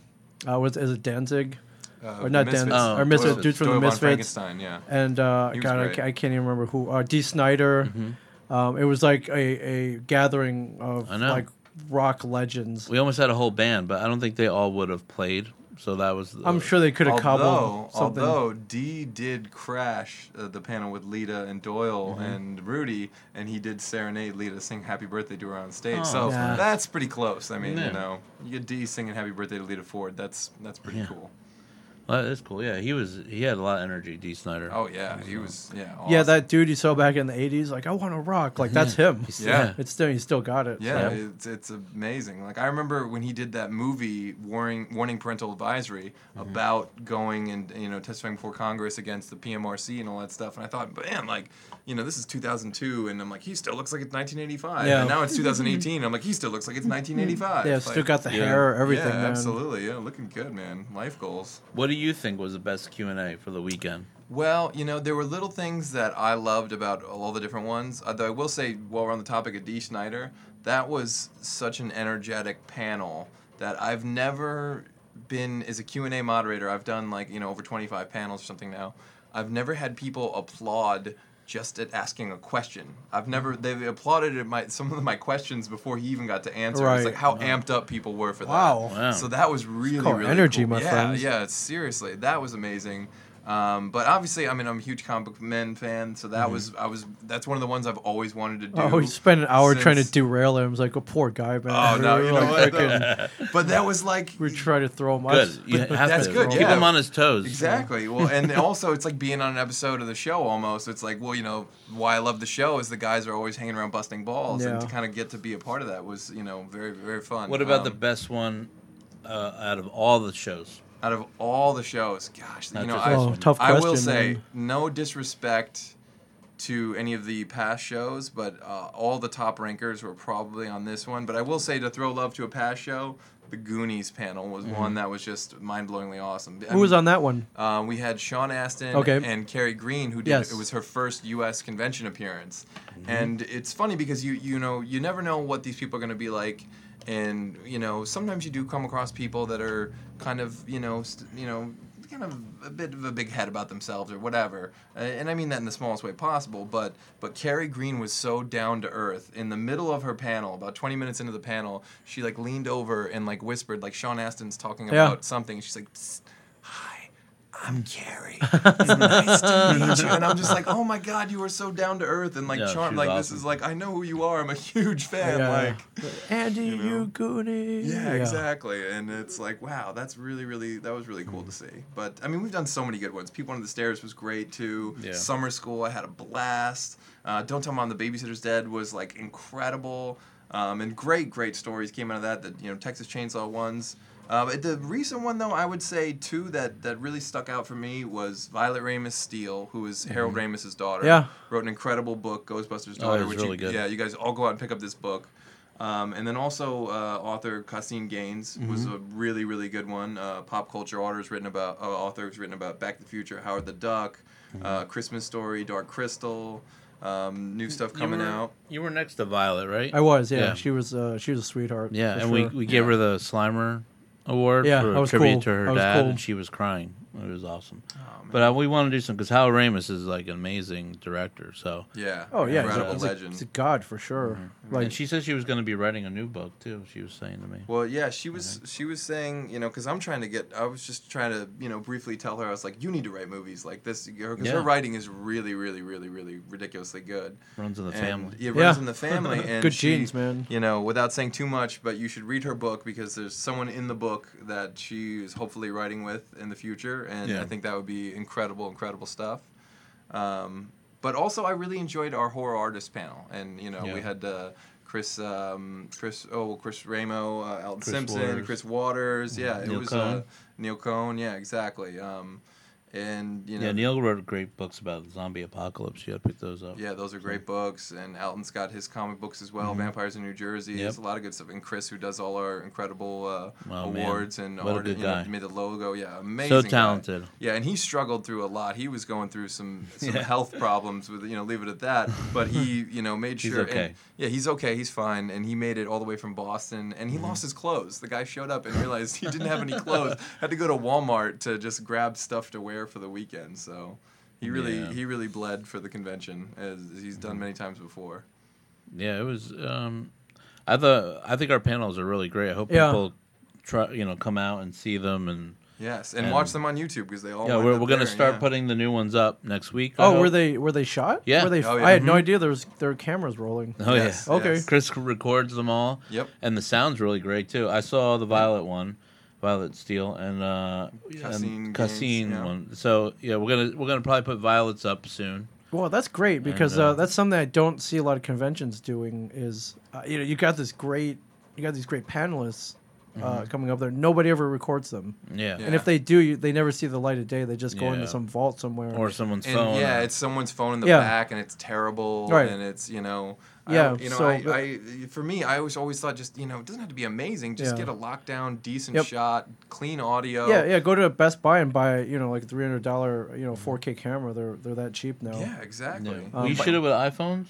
S3: uh what is it Danzig
S2: Uh,
S3: or not
S2: Misfits.
S3: Danzig
S1: Oh,
S3: or Misfits
S1: Misfits.
S3: dude from
S2: Doyle
S3: the
S2: von
S3: Misfits
S2: Frankenstein, yeah.
S3: and uh God I,
S2: great.
S3: ca- I can't even remember who uh Dee Snider.
S1: Mm-hmm.
S3: Um, it was like a, a gathering of like rock legends.
S1: we almost had a whole band, but I don't think they all would have played. So that was. The,
S3: I'm sure they could have
S2: although,
S3: cobbled something.
S2: although Dee did crash uh, the panel with Lita and Doyle
S3: Mm-hmm.
S2: and Rudy, and he did serenade Lita, sing "Happy Birthday" to her on stage.
S1: Oh,
S2: so
S3: Yeah.
S2: that's pretty close. I mean,
S1: Yeah.
S2: you know, you get Dee singing "Happy Birthday" to Lita Ford. That's that's pretty
S1: Yeah.
S2: cool.
S1: Well, that's cool. Yeah, he was. He had a lot of energy. Dee Snider.
S2: Oh yeah, he was yeah.
S3: Yeah, that dude you saw back in the '80s, like I want to rock, like that's him.
S2: Yeah.
S3: It's still he still got it.
S2: Yeah,
S3: so.
S2: it's it's amazing. Like I remember when he did that movie, warning warning parental advisory
S3: Mm-hmm.
S2: about going and you know testifying before Congress against the PMRC and all that stuff. And I thought, man, like you know this is 2002, and I'm like he still looks like it's 1985.
S3: Yeah.
S2: And now it's 2018. I'm like he still looks like it's 1985.
S3: Yeah,
S2: Like,
S3: still got the
S1: Yeah.
S3: hair, everything,
S2: yeah,
S3: man.
S2: absolutely. Yeah, looking good, man. Life goals.
S1: What do you think was the best Q and A for the weekend?
S2: Well, you know, there were little things that I loved about all the different ones. Uh, Although I will say, while we're on the topic of D. Schneider, that was such an energetic panel that I've never been as a Q&A moderator. I've done like, you know, over 25 panels or something now. I've never had people applaud just at asking a question. I've never they've applauded at my some of my questions before he even got to answer. It's
S3: Right.
S2: like how amped up people were for that.
S1: Wow.
S2: So that was really
S3: called
S2: really
S3: energy,
S2: cool.
S3: my
S2: yeah,
S3: friends.
S2: Yeah, seriously, that was amazing. Um, but obviously, I mean, I'm a huge comic book men fan, so that was I was that's one of the ones I've always wanted to do.
S3: Oh, he spent an hour trying to derail him. It's like a poor guy, man.
S2: Oh no,
S3: We're
S2: you know
S3: like
S2: what?
S3: frickin-
S2: But that was like
S3: We're trying to throw him. I
S1: Good.
S3: was-
S1: You have
S2: That's
S1: to
S2: good,
S1: keep
S2: yeah.
S1: him on his toes.
S2: Exactly. Well, and also it's like being on an episode of the show almost. It's like, well, you know, why I love the show is the guys are always hanging around busting balls, and to kind of get to be a part of that was, you know, very very fun.
S1: What about
S2: Um,
S1: the best one uh, out of all the shows?
S2: Out of all the shows? Gosh,
S1: Not
S2: you know, I,
S3: Oh.
S2: I
S3: question.
S2: will say
S3: man.
S2: no disrespect to any of the past shows, but uh, all the top rankers were probably on this one. But I will say to throw love to a past show, the Goonies panel was one that was just mind-blowingly awesome. I
S3: Mm-hmm. Who was on that one?
S2: Um, we had Sean Astin
S3: Okay.
S2: and Kerri Green, who did
S3: Yes.
S2: it was her first U.S. convention appearance,
S3: Mm-hmm.
S2: and it's funny because you you know you never know what these people are going to be like, and you know sometimes you do come across people that are kind of you know st- you know kind of a bit of a big head about themselves or whatever, Uh, and I mean that in the smallest way possible. But but Kerri Green was so down to earth. In the middle of her panel, about 20 minutes into the panel, she like leaned over and like whispered, like Sean Astin's talking
S3: Yeah.
S2: about something. She's like, "Psst, "Hi, I'm Gary. It's nice to meet you." And I'm just like, "Oh my God, you are so down to earth and like
S1: Yeah,
S2: charmed.
S1: she's
S2: Like this is like I know who you are. I'm a huge fan.
S3: Yeah.
S2: Like."
S3: Andy,
S2: you know.
S3: you Goonie.
S2: Yeah, exactly. And it's like, wow, that's really, really, that was really
S1: Mm.
S2: cool to see. But I mean, we've done so many good ones. People Under the Stairs was great too.
S1: Yeah.
S2: Summer School, I had a blast. Uh, Don't Tell Mom the Babysitter's Dead was like incredible. Um, and great, great stories came out of that. The you know Texas Chainsaw ones. Uh, the recent one though, I would say too that that really stuck out for me was Violet Ramis Stiel, who is Harold Ramis's daughter.
S3: Yeah.
S2: wrote an incredible book, Ghostbusters
S1: Oh,
S2: Daughter,
S1: it's
S2: which
S1: really
S2: you,
S1: good.
S2: yeah, you guys all go out and pick up this book. Um, and then also uh, author Caseen Gaines was
S1: Mm-hmm.
S2: a really really good one. Uh, pop culture authors written about uh, authors written about Back to the Future, Howard the Duck,
S1: Mm-hmm.
S2: uh, Christmas Story, Dark Crystal, um, new stuff
S1: You
S2: coming
S1: were-
S2: out.
S1: You were next to Violet, right?
S3: I was. Yeah,
S1: Yeah.
S3: she was. Uh, she was a sweetheart.
S1: yeah, and
S3: sure.
S1: we, we gave
S2: Yeah.
S1: her the Slimer award
S3: Yeah,
S1: for
S3: was
S1: tribute
S3: cool.
S1: to her
S3: was
S1: dad,
S3: cool.
S1: and she was crying. It was awesome.
S2: Oh.
S1: But uh, we want to do some because Hal Ramis is like an amazing director. So,
S2: yeah,
S3: Oh yeah, he's a,
S2: incredible
S3: he's a- he's a god for sure. Like
S1: and she said she was going to be writing a new book too. She was saying to me.
S2: Well, yeah, she was she was saying, you know, because I'm trying to get, I was just trying to, you know, briefly tell her, I was like, you need to write movies like this, because
S1: Yeah.
S2: her writing is really, really, really, really ridiculously good.
S1: Runs in the
S2: And
S1: family.
S2: It
S3: Yeah.
S2: runs in the family. And
S3: good
S2: she-
S3: genes, man.
S2: You know, without saying too much, but you should read her book because there's someone in the book that she is hopefully writing with in the future, and
S1: Yeah.
S2: I think that would be incredible, incredible stuff. Um, but also, I really enjoyed our horror artist panel, and you know, we had uh, Chris, um, Chris, oh, Chris Ramo, uh, Alton
S1: Chris
S2: Simpson,
S1: Waters.
S2: Chris Waters, yeah, it
S1: Neil
S2: was
S1: Cohn.
S2: Uh, Neil Cohn, yeah, exactly. Um, and you know,
S1: yeah, Neil wrote great books about the zombie apocalypse. You got to pick those up.
S2: yeah, those are great books, and Alton's got his comic books as well. Vampires in New Jersey.
S1: Mm-hmm. Yep.
S2: There's a lot of good stuff, and Chris, who does all our incredible uh,
S1: Oh, man.
S2: awards and
S1: What a good
S2: you know, made the logo. Yeah, amazing.
S1: so
S2: guy.
S1: talented.
S2: Yeah, and he struggled through a lot. He was going through some some
S1: Yeah.
S2: health problems with you know, leave it at that. But he, you know, made sure. and-
S1: okay.
S2: yeah, he's okay. He's fine, and he made it all the way from Boston. And he
S1: Mm-hmm.
S2: lost his clothes. The guy showed up and realized he didn't have any clothes. Had to go to Walmart to just grab stuff to wear for the weekend. So he really
S1: Yeah.
S2: he really bled for the convention as he's done many times before.
S1: Yeah, it was. Um, I thought I think our panels are really great. I hope
S3: Yeah.
S1: people try, you know, come out and see them and.
S2: Yes, and,
S1: And-
S2: watch them on YouTube because they all.
S1: yeah, we're, we're gonna start
S2: yeah.
S1: putting the new ones up next week. I
S3: Oh, were they were they shot?
S1: Yeah.
S3: Were they?
S2: Oh, yeah.
S3: I had no
S2: Mhm.
S3: idea there was there were cameras rolling.
S1: Oh
S2: Yes,
S1: yeah.
S3: Okay.
S2: yes.
S1: Chris records them all.
S2: Yep.
S1: And the sound's really great too. I saw the Violet one, Violet Stiel, and uh,
S2: Caseen
S1: and
S2: Gaines,
S1: Caseen
S2: yeah.
S1: one. So yeah, we're gonna we're gonna probably put Violets up soon.
S3: Well, that's great because
S1: And, uh,
S3: uh, that's something I don't see a lot of conventions doing. Is uh, you know you got this great you got these great panelists uh, coming up there. Nobody ever records them,
S1: Yeah.
S2: Yeah.
S3: and if they do, you, they never see the light of day. They just go
S1: Yeah.
S3: into some vault somewhere.
S1: Or someone's
S2: And
S1: phone.
S2: yeah,
S1: or-
S2: it's someone's phone in the
S3: Yeah.
S2: back, and it's terrible,
S3: Right.
S2: and it's you know,
S3: Yeah,
S2: I, you know,
S3: so-
S2: I, I, for me, I always always thought just you know, it doesn't have to be amazing, just
S3: Yeah.
S2: get a lockdown, decent
S3: Yep.
S2: shot, clean audio.
S3: yeah, yeah. Go to Best Buy and buy you know like a three hundred dollar you know four K camera. They're they're that cheap now.
S2: yeah, exactly.
S1: Yeah.
S3: Um,
S1: we
S3: but-
S1: should have with iPhones.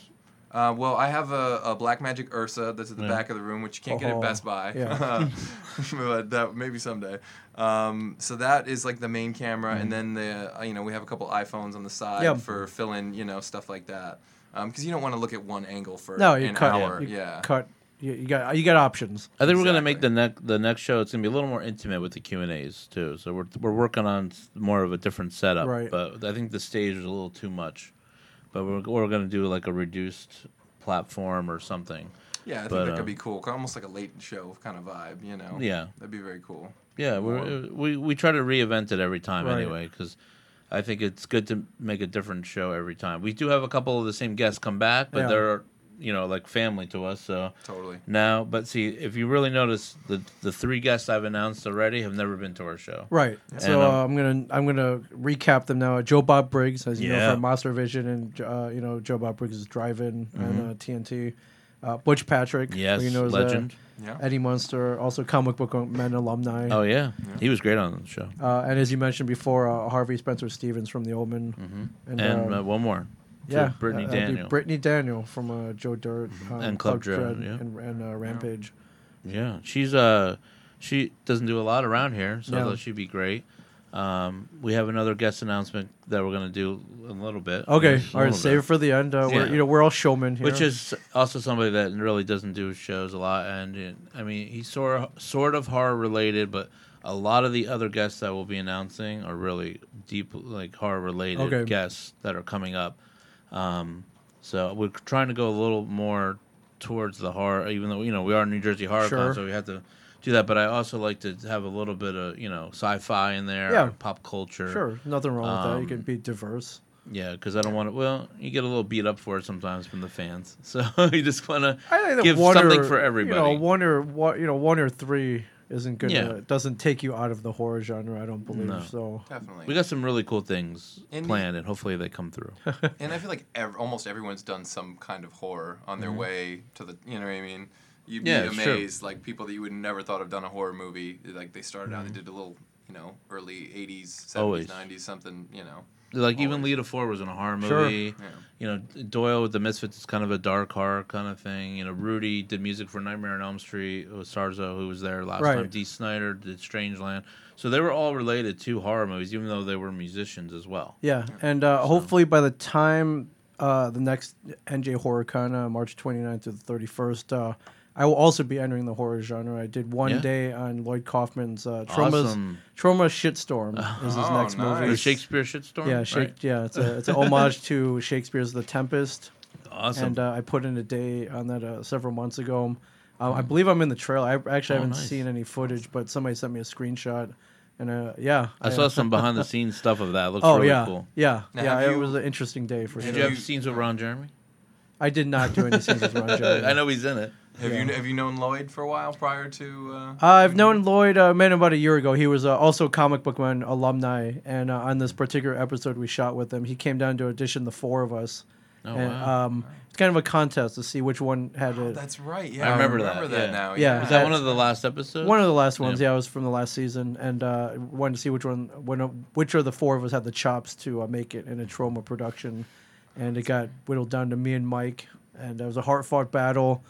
S2: Uh, well, I have a, a Blackmagic URSA that's at the
S1: Yeah.
S2: back of the room, which you can't get
S3: Oh,
S2: at Best Buy.
S3: yeah.
S2: but that maybe someday. Um, so that is like the main camera,
S3: Mm-hmm.
S2: and then the uh, you know we have a couple iPhones on the side
S3: Yeah.
S2: for fill-in you know stuff like that. Because you don't want to look at one angle for
S3: No, you
S2: an
S3: cut.
S2: hour.
S3: You
S2: Yeah.
S3: cut. You, you got you got options.
S1: I think we're gonna make the next the next show. It's gonna be a little more intimate with the Q and A's too. So we're we're working on more of a different setup.
S3: Right.
S1: But I think the stage is a little too much. But we're we're gonna do like a reduced platform or something.
S2: Yeah, I think
S1: But,
S2: that
S1: uh,
S2: could be cool. Almost like a late show kind of vibe. You know.
S1: Yeah.
S2: That'd be very cool.
S1: Yeah, we're, we we try to reinvent it every time
S3: Right.
S1: anyway because I think it's good to make a different show every time. We do have a couple of the same guests come back, but
S3: Yeah.
S1: they're you know like family to us. So
S2: Totally.
S1: now, but see if you really notice the the three guests I've announced already have never been to our show.
S3: Right. So
S1: And, um,
S3: uh, I'm gonna I'm gonna recap them now. Joe Bob Briggs, as you know from Monster Vision, and uh, you know Joe Bob Briggs' Drive-In
S1: Mm-hmm.
S3: and uh, TNT. Uh, Butch Patrick,
S1: Yes,
S3: you know as, uh,
S1: legend.
S2: Yeah.
S3: Eddie Munster, also comic book men alumni.
S1: Oh yeah. he was great on the show.
S3: Uh, and as you mentioned before, uh, Harvey Spencer Stevens from The Omen.
S1: Mm-hmm.
S3: And,
S1: And
S3: uh,
S1: uh, one more.
S3: Yeah,
S1: Brittany
S3: uh,
S1: Daniel.
S3: Brittany Daniel from uh, Joe Dirt um,
S1: And Club Dread, yeah.
S3: and, and uh, Rampage.
S1: Yeah, she's uh she doesn't do a lot around here, so I
S3: No.
S1: thought she'd be great. Um, we have another guest announcement that we're gonna do in a little bit.
S3: Okay, all right,
S1: little
S3: save it for the end. Uh, We're
S1: Yeah.
S3: you know we're all showmen here.
S1: Which is also somebody that really doesn't do shows a lot, and uh, I mean he's sort of sort of horror related, but a lot of the other guests that we'll be announcing are really deep, like horror related
S3: Okay.
S1: guests that are coming up. Um, so we're trying to go a little more towards the horror, even though you know we are New Jersey Horror
S3: Sure.
S1: Con, so we have to do that. But I also like to have a little bit of you know sci-fi in there,
S3: Yeah.
S1: pop culture.
S3: sure nothing wrong with that. You
S1: Um,
S3: can be diverse.
S1: Yeah, because I don't want to. Well, you get a little beat up for it sometimes from the fans, so you just want to
S3: I think that
S1: give
S3: one
S1: something
S3: or,
S1: for everybody.
S3: You know, one or one, you know, one or three isn't gonna
S1: Yeah.
S3: doesn't take you out of the horror genre. I don't believe
S1: No.
S3: so.
S2: Definitely.
S1: we got some really cool things
S2: And-
S1: planned, and hopefully they come through.
S2: And I feel like ev- almost everyone's done some kind of horror on their way to the. You know what I mean? You'd be
S1: Mm-hmm. Yeah, it's true.
S2: amazed, like people that you would never thought have done a horror movie. Like they started
S1: Mm-hmm.
S2: out, they did a little, you know, early '80s, '70s,
S1: Always.
S2: '90s, something. You know.
S1: Like even
S2: Always.
S1: Lita Ford was in a horror
S3: Sure.
S1: movie.
S2: Yeah.
S1: You know, Doyle with the Misfits is kind of a dark horror kind of thing. You know, Rudy did music for Nightmare on Elm Street. with Sarzo who was there last
S3: Right.
S1: time. Dee Snider did Strangeland. So they were all related to horror movies, even though they were musicians as well.
S3: Yeah, and uh, hopefully by the time uh, the next NJ HorrorCon, uh, March 29th to the 31st, uh, I will also be entering the horror genre. I did one
S1: Yeah.
S3: day on Lloyd Kaufman's uh, Troma's
S1: Awesome.
S3: Troma Shitstorm is his
S2: Oh,
S3: next
S2: nice.
S1: The
S3: movie.
S1: Shakespeare shitstorm.
S3: Yeah,
S1: right?
S3: Yeah, it's a it's an homage to Shakespeare's The Tempest.
S1: Awesome.
S3: and uh, I put in a day on that uh, several months ago. Um, I believe I'm in the trailer. I actually
S1: Oh,
S3: haven't
S1: nice.
S3: seen any footage, but somebody sent me a screenshot, and uh, yeah,
S1: I saw some behind the scenes stuff of that. It looks
S3: Oh
S1: really
S3: yeah,
S1: cool.
S3: yeah,
S2: Now,
S3: yeah.
S2: have
S3: It was an interesting day for
S1: Did
S3: sure.
S1: you have scenes with Ron Jeremy?
S3: I did not do any scenes with Ron Jeremy.
S1: I know he's in it.
S2: Have
S3: Yeah.
S2: you have you known Lloyd for a while prior to? Uh,
S3: Uh, I've known Lloyd. Uh, met him about a year ago. He was uh, also comic book man alumni, and uh, on this particular episode we shot with him, he came down to audition the four of us.
S1: Oh
S3: and,
S1: wow.
S3: um, it's kind of a contest to see which one had
S2: oh, that's right. Yeah,
S1: I remember that,
S2: that,
S1: yeah.
S2: now.
S3: Yeah,
S1: Is
S3: that-
S1: that one of the last episodes?
S3: One of the last ones,
S1: Yeah.
S3: yeah, it was from the last season, and uh, wanted to see which one, when, which of the four of us had the chops to uh, make it in a Troma production, and it got whittled down to me and Mike, and it was a hard fought battle.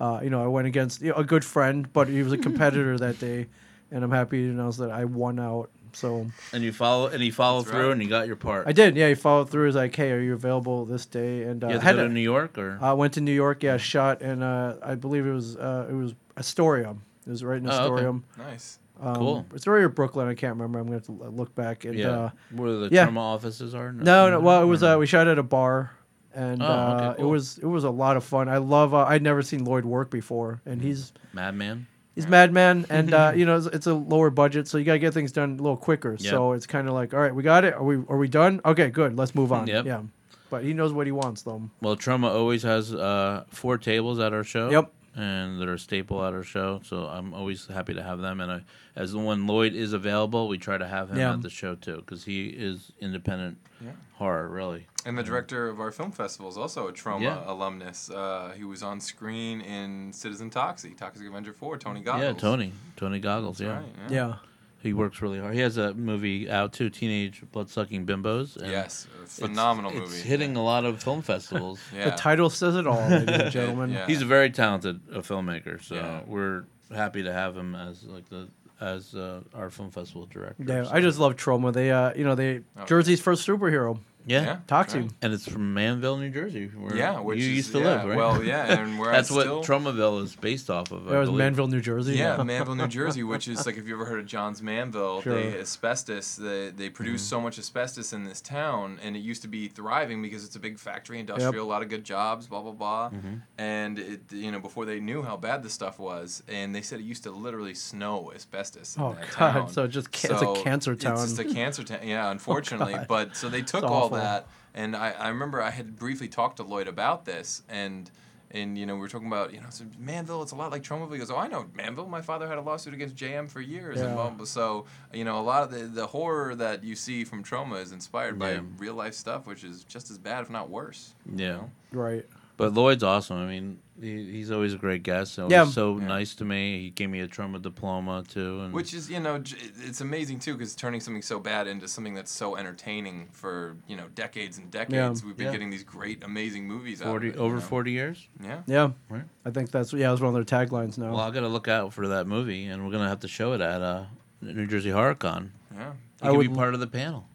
S3: Uh, you know, I went against you know, a good friend, but he was a competitor that day, and I'm happy to announce that I won out. So
S1: and you follow and he followed
S2: That's
S1: through
S2: right.
S1: and you got your part.
S3: I did, yeah. He followed through. He's like, "Hey, are you available this day?" And uh,
S1: you had to
S3: had
S1: go
S3: a-
S1: to New York or
S3: I went to New York, yeah, shot, and uh, I believe it was uh, it was Astoria. It was right in
S1: Oh, okay.
S3: Astoria.
S2: Nice.
S3: Um,
S1: Cool.
S3: It's right or Brooklyn. I can't remember. I'm going to have to look back. And,
S1: yeah,
S3: uh,
S1: where the
S3: yeah.
S1: Troma offices are?
S3: no, no. Well, it was uh, we shot at a bar, and
S1: Oh, okay,
S3: uh, it was it was a lot of fun. I love. Uh, I'd never seen Lloyd work before, and he's
S1: Madman.
S3: he's Madman, and uh, you know it's, it's a lower budget, so you got to get things done a little quicker.
S1: Yeah.
S3: So it's kind of like, all right, we got it. Are we are we done? Okay, good. Let's move on.
S1: Yep.
S3: Yeah, but he knows what he wants, though.
S1: Well, Troma always has uh, four tables at our show.
S3: Yep.
S1: And they're a staple at our show, so I'm always happy to have them. And I, as the when Lloyd is available, we try to have him
S3: Yeah.
S1: at the show too, because he is independent
S2: Yeah.
S1: horror, really.
S2: And the director of our film festival is also a Troma
S1: Yeah.
S2: alumnus. Uh, he was on screen in Citizen Toxie, Toxic Avenger 4, Tony Goggles.
S1: Yeah, Tony, Tony Goggles.
S2: That's
S1: Yeah,
S2: right,
S3: Yeah.
S1: He works really hard. He has a movie out too, Teenage Blood Sucking Bimbos. and
S2: Yes, a
S1: it's-
S2: phenomenal
S1: it's,
S2: movie.
S1: hitting a lot of film festivals.
S2: Yeah.
S3: The title says it all, ladies and gentlemen.
S2: Yeah.
S1: He's a very talented uh, filmmaker, so
S2: Yeah.
S1: we're happy to have him as like the as uh, our film festival director.
S3: Yeah,
S1: so-
S3: I just love Troma. They, uh, you know, they
S2: Oh.
S3: Jersey's first superhero.
S1: Yeah.
S2: Yeah.
S3: Toxie.
S2: right.
S1: and it's from Manville, New Jersey, where
S2: Yeah, which
S1: you
S2: is,
S1: used to
S2: yeah,
S1: live, right?
S2: Well, yeah, and where
S1: That's
S2: I
S1: what
S2: still,
S1: Tromaville is based off of.
S3: That was
S1: believe.
S3: Manville, New Jersey.
S2: Yeah, Manville, New Jersey, which is like if you ever heard of Johns Manville,
S3: Sure.
S2: they asbestos. They they produce
S1: Mm-hmm.
S2: so much asbestos in this town, and it used to be thriving because it's a big factory, industrial, a lot of good jobs, blah blah blah.
S1: Mm-hmm.
S2: And it you know before they knew how bad this stuff was, and they said it used to literally snow asbestos. In
S3: Oh
S2: that
S3: God!
S2: town.
S3: So just ca- it's a
S2: So
S3: cancer
S2: It's
S3: town.
S2: just a cancer town. Yeah, unfortunately.
S3: God.
S2: but so they took all
S3: awful.
S2: That, and I, I remember I had briefly talked to Lloyd about this, and and you know we were talking about you know so Manville. It's a lot like Tromaville. He goes, oh, I know Manville. My father had a lawsuit against JM for years, and
S3: Yeah.
S2: blah, blah. so you know a lot of the the horror that you see from Troma is inspired by real life stuff, which is just as bad, if not worse. you
S1: Yeah.
S2: know?
S3: right.
S1: But Lloyd's awesome. I mean, he, he's always a great guest. So
S3: Yeah.
S1: so
S2: Yeah.
S1: nice to me. He gave me a Troma diploma too, and
S2: Which is, you know, it's amazing too, because turning something so bad into something that's so entertaining for you know decades and decades. Yeah. We've been
S1: Yeah.
S2: getting these great, amazing movies. out of
S1: forty
S2: it, you
S1: over
S2: know?
S1: forty years.
S2: Yeah.
S3: Yeah,
S1: Right.
S3: I think that's yeah. That's one of their taglines now.
S1: Well, I got to look out for that movie, and we're gonna have to show it at uh, New Jersey Horror Con.
S2: Yeah.
S1: You
S3: I
S1: can be part of the panel.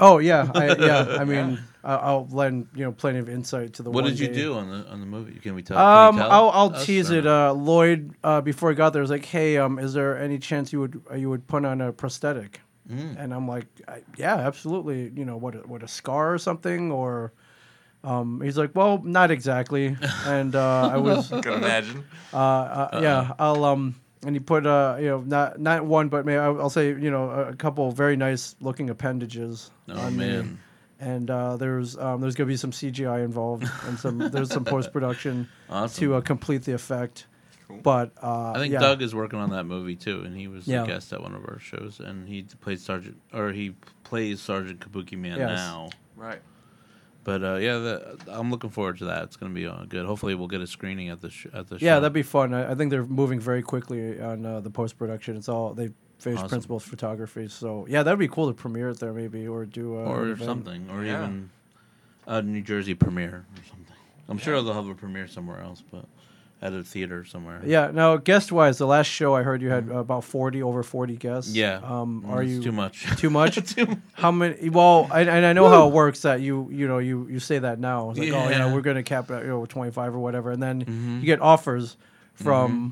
S3: Oh yeah, I, yeah. I mean, I- I'll lend you know plenty of insight to the.
S1: What
S3: one
S1: did you
S3: day.
S1: do on the on the movie? Can we tell?
S3: Um,
S1: can you tell
S3: I'll I'll
S1: us
S3: tease
S1: or
S3: it. Uh, Lloyd, uh, before he got there, was like, "Hey, um, is there any chance you would uh, you would put on a prosthetic?"
S1: Mm.
S3: And I'm like, I, "Yeah, absolutely. You know, what a, what a scar or something or." Um, he's like, "Well, not exactly." And uh, I was,
S2: Can imagine.
S3: uh, uh, yeah, I'll um, and he put uh, you know, not not one, but maybe I'll, I'll say, you know, a, a couple very nice looking appendages.
S1: Oh
S3: on me.
S1: man,
S3: And uh, there's um, there's gonna be some CGI involved and some there's some post production
S1: awesome.
S3: to uh, complete the effect.
S2: Cool.
S3: But uh,
S1: I think
S3: yeah.
S1: Doug is working on that movie too, and he was
S3: Yeah.
S1: a guest at one of our shows, and he played Sergeant, or he plays Sergeant Kabuki Man
S3: Yes.
S1: now.
S2: Right.
S1: But uh, yeah, the, I'm looking forward to that. It's going to be uh, good. Hopefully, we'll get a screening at the sh- at the
S3: Yeah,
S1: show.
S3: that'd be fun. I, I think they're moving very quickly on uh, the post production. It's all they finished
S1: Awesome.
S3: principal photography. So yeah, that'd be cool to premiere it there maybe or do uh,
S1: or
S3: event.
S1: something, or
S2: Yeah.
S1: even a New Jersey premiere or something. I'm sure they'll have a premiere somewhere else, but at a theater somewhere.
S3: Yeah. Now, guest wise, the last show I heard you had about forty over forty guests.
S1: Mm. Yeah.
S3: Um,
S1: Mm,
S3: are you
S1: too much?
S3: Too much. too much. How many? Well, I, and I know how it works. That you you know you you say that now. It's like oh
S1: Yeah.
S3: yeah, we're gonna cap it you know twenty five or whatever, and then
S1: Mhm.
S3: you get offers from
S1: Mm-hmm.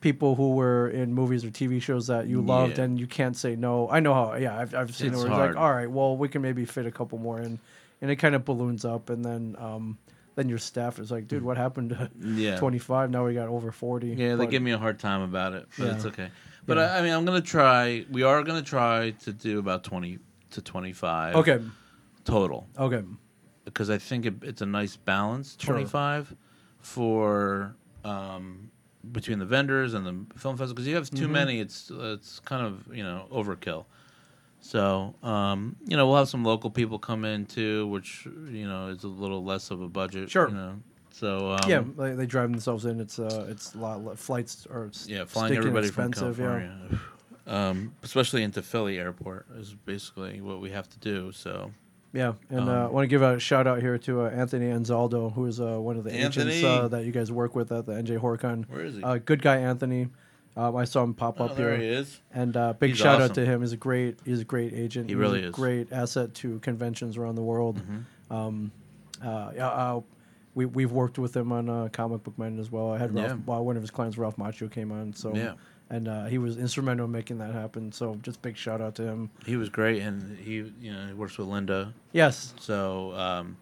S3: people who were in movies or TV shows that you loved,
S1: Yeah.
S3: and you can't say no. I know how. Yeah, I've I've seen
S1: It's
S3: it. Where it's
S1: hard.
S3: like all right, well we can maybe fit a couple more in, and it kind of balloons up, and then um then your staff is like, dude, what happened to
S1: Yeah.
S3: twenty five? Now we got over forty.
S1: Yeah, they give me a hard time about it, but
S3: Yeah.
S1: it's okay. But
S3: Yeah.
S1: I, I mean, I'm gonna try. We are gonna try to do about 20 to 25
S3: Okay.
S1: total
S3: Okay.
S1: because I think it, it's a nice balance.
S3: Sure.
S1: 25 for um, between the vendors and the film festival because you have too
S3: Mhm.
S1: many, it's it's kind of you know overkill. So um, you know we'll have some local people come in too, which you know is a little less of a budget.
S3: Sure.
S1: You know, so um,
S3: yeah, they, they drive themselves in. It's uh, it's a lot. Flights are
S1: Yeah, flying everybody
S3: expensive,
S1: from California, um, especially into Philly airport, is basically what we have to do. So
S3: Yeah, and uh, I
S1: Um,
S3: want to give a shout out here to uh, Anthony Anzaldo, who is uh, one of the agents
S1: Anthony!
S3: uh, that you guys work with at the NJ HorrorCon.
S1: where is he?
S3: Uh, good guy, Anthony. Um, I saw him pop
S1: oh,
S3: up
S1: there
S3: here,
S1: he is.
S3: and uh, big
S1: He's
S3: shout out to him. He's a great, he's a great agent.
S1: He
S3: He's
S1: really
S3: a
S1: is.
S3: great asset to conventions around the world.
S1: Mhm.
S3: Um, uh, yeah, uh, we we've worked with him on uh, Comic Book Man as well. I had Ralph,
S1: Yeah.
S3: well, one of his clients, Ralph Macchio, came on. So
S1: Yeah,
S3: and uh, he was instrumental in making that happen. So just big shout out to him.
S1: he was great, and he you know he works with Linda.
S3: Yes,
S1: So um,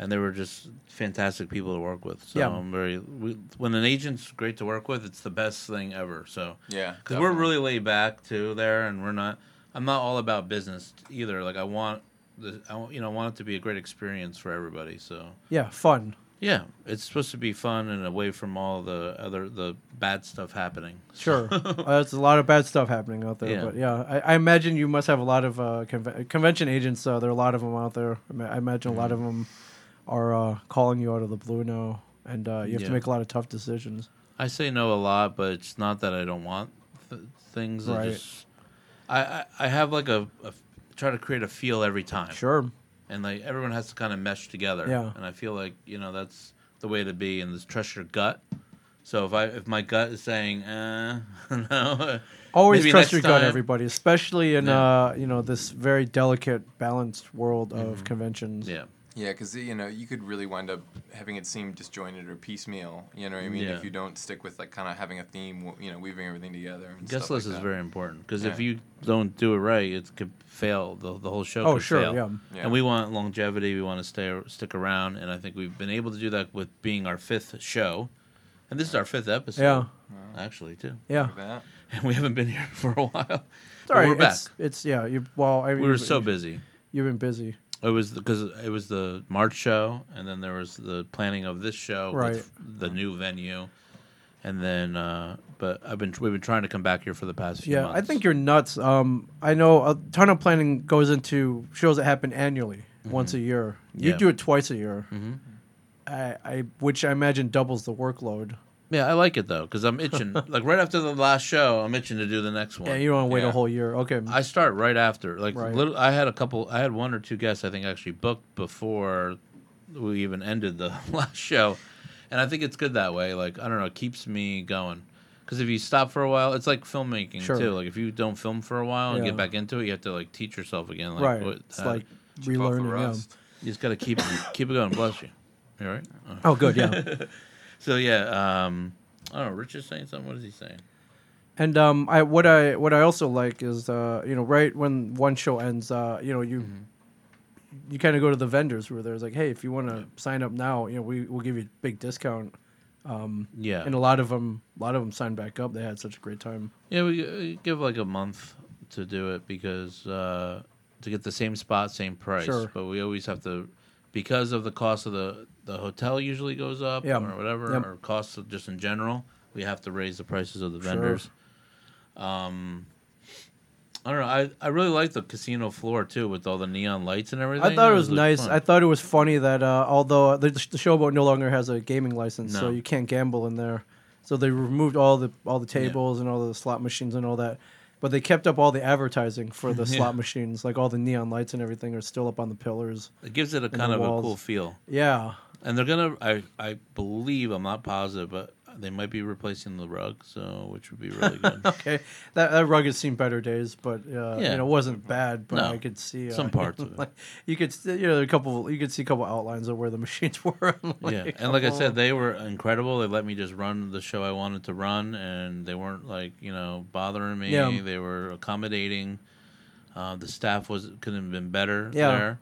S1: and they were just fantastic people to work with. So
S3: Yeah.
S1: I'm very we, when an agent's great to work with, it's the best thing ever. So
S2: Yeah.
S1: because we're really laid back too there, and we're not. I'm not all about business either. Like I want the I you know I want it to be a great experience for everybody. So.
S3: yeah, fun.
S1: Yeah, it's supposed to be fun and away from all the other the bad stuff happening.
S3: Sure, uh, there's a lot of bad stuff happening out there.
S1: Yeah.
S3: But yeah, I, I imagine you must have a lot of uh, conve- convention agents. Uh, there are a lot of them out there. I, ma- I imagine a lot of
S1: Mm-hmm.
S3: them are uh, calling you out of the blue now, and uh, you have
S1: Yeah.
S3: to make a lot of tough decisions.
S1: I say no a lot, but it's not that I don't want th- things. I
S3: Right.
S1: just I, I I have like a, a try to create a feel every time.
S3: Sure.
S1: and like everyone has to kind of mesh together.
S3: Yeah.
S1: And I feel like you know that's the way to be, and just trust your gut. So if I if my gut is saying, uh, no,
S3: Always trust your gut, everybody, especially in
S1: Yeah.
S3: uh, you know this very delicate, balanced world of conventions.
S1: Yeah,
S2: Yeah, because you know you could really wind up having it seem disjointed or piecemeal. You know what I mean?
S1: Yeah.
S2: If you don't stick with like kind of having a theme, you know, weaving everything together. And
S1: guest
S2: stuff
S1: list
S2: like
S1: is
S2: that.
S1: very important because if you don't do it right, it could fail. The the whole show.
S3: Oh,
S1: could
S3: sure,
S1: fail.
S3: yeah.
S2: Yeah.
S1: And we want longevity. We want to stay stick around, and I think we've been able to do that with being our fifth show, and this is our fifth episode.
S3: Yeah.
S1: actually too.
S3: Yeah.
S1: And we haven't been here for a while.
S3: Sorry,
S1: But
S3: all right.
S1: we're back.
S3: It's, it's yeah. You well, I mean,
S1: we were so busy.
S3: You've been busy.
S1: It was because it was the March show, and then there was the planning of this show
S3: Right.
S1: with the new venue, and then. Uh, but I've been we've been trying to come back here for the past few
S3: Yeah,
S1: months.
S3: I think you're nuts. Um, I know a ton of planning goes into shows that happen annually, once a year. You
S1: Yeah.
S3: do it twice a year.
S1: Mhm.
S3: I, I, which I imagine doubles the workload.
S1: Yeah, I like it though because I'm itching. like right after the last show, I'm itching to do the next one.
S3: Yeah, you don't want to wait a whole year. Okay.
S1: I start right after. Like
S3: Right.
S1: little, I had a couple. I had one or two guests. I think actually booked before we even ended the last show, and I think it's good that way. Like I don't know, it keeps me going. Because if you stop for a while, it's like filmmaking
S3: Sure.
S1: too. Like if you don't film for a while and
S3: Yeah.
S1: get back into it, you have to like teach yourself again. Like,
S3: right.
S1: what-
S3: it's
S1: how-
S3: like
S2: Chip off the
S3: relearning. Yeah.
S2: rust.
S1: you just got to keep keep it going. Bless you. You all right? Oh,
S3: good. Yeah.
S1: So yeah, um, I don't know. Rich is saying something. What is he saying?
S3: And um, I what I what I also like is uh, you know, right when one show ends, uh, you know, you
S1: Mm-hmm.
S3: you kind of go to the vendors who are there. It's like, hey, if you want to sign up now, you know, we will give you a big discount.
S1: Yeah.
S3: And a lot of them, a lot of them signed back up. They had such a great time.
S1: Yeah, we uh, give like a month to do it because uh, to get the same spot, same price.
S3: Sure.
S1: But we always have to, because of the cost of the the hotel usually goes up
S3: Yeah.
S1: or whatever,
S3: Yep.
S1: or costs of just in general. We have to raise the prices of the
S3: Sure.
S1: vendors. Um, I don't know. I, I really like the casino floor too with all the neon lights and everything.
S3: I thought it was
S1: looked
S3: nice.
S1: fun.
S3: I thought it was funny that uh, although the, the showboat no longer has a gaming license, so you can't gamble in there. So they removed all the all the tables and all the slot machines and all that, but they kept up all the advertising for the
S1: Yeah.
S3: slot machines, like all the neon lights and everything are still up on the pillars.
S1: it gives it a kind of a cool feel.
S3: Yeah,
S1: And they're gonna. I I believe I'm not positive, but they might be replacing the rug, so which would be really good.
S3: okay. That that rug has seen better days, but uh, you know, it wasn't bad. But
S1: No.
S3: I could see uh,
S1: Some parts of it.
S3: Like you could, see, you know, a couple. You could see a couple outlines of where the machines were. I'm
S1: yeah, and like I
S3: oh.
S1: said, they were incredible. They let me just run the show I wanted to run, and they weren't like you know bothering me.
S3: Yeah.
S1: They were accommodating. Uh, the staff was couldn't have been better
S3: Yeah.
S1: there.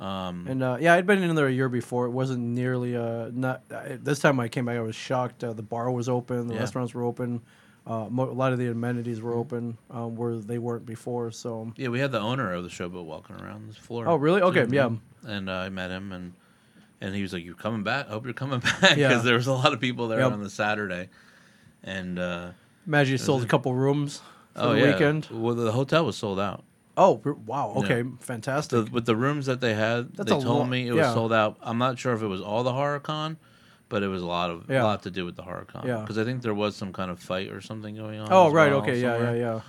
S1: Um,
S3: And uh, yeah, I'd been in there a year before. It wasn't nearly uh, not. Uh, this time I came back, I was shocked. Uh, the bar was open, the
S1: Yeah.
S3: restaurants were open, uh, mo- a lot of the amenities were open um, where they weren't before. So,
S1: yeah, we had the owner of the showboat walking around this floor.
S3: oh really? Okay,
S1: too.
S3: yeah,
S1: And uh, I met him, and and he was like, "You're coming back? I hope you're coming back." Because
S3: Yeah.
S1: there was a lot of people there
S3: Yep.
S1: on the Saturday, and. Uh,
S3: Imagine you sold a couple rooms for
S1: oh
S3: the
S1: yeah,
S3: weekend.
S1: well the hotel was sold out.
S3: Oh wow,
S1: Yeah.
S3: okay,
S1: The,
S3: fantastic.
S1: with the rooms that they had,
S3: That's
S1: they told
S3: lo-
S1: me it was
S3: yeah.
S1: sold out. I'm not sure if it was all the horror con, but it was a lot of
S3: Yeah.
S1: a lot to do with the horror con.
S3: Yeah.
S1: because I think there was some kind of fight or something going on.
S3: oh right,
S1: well
S3: okay, yeah, yeah, yeah.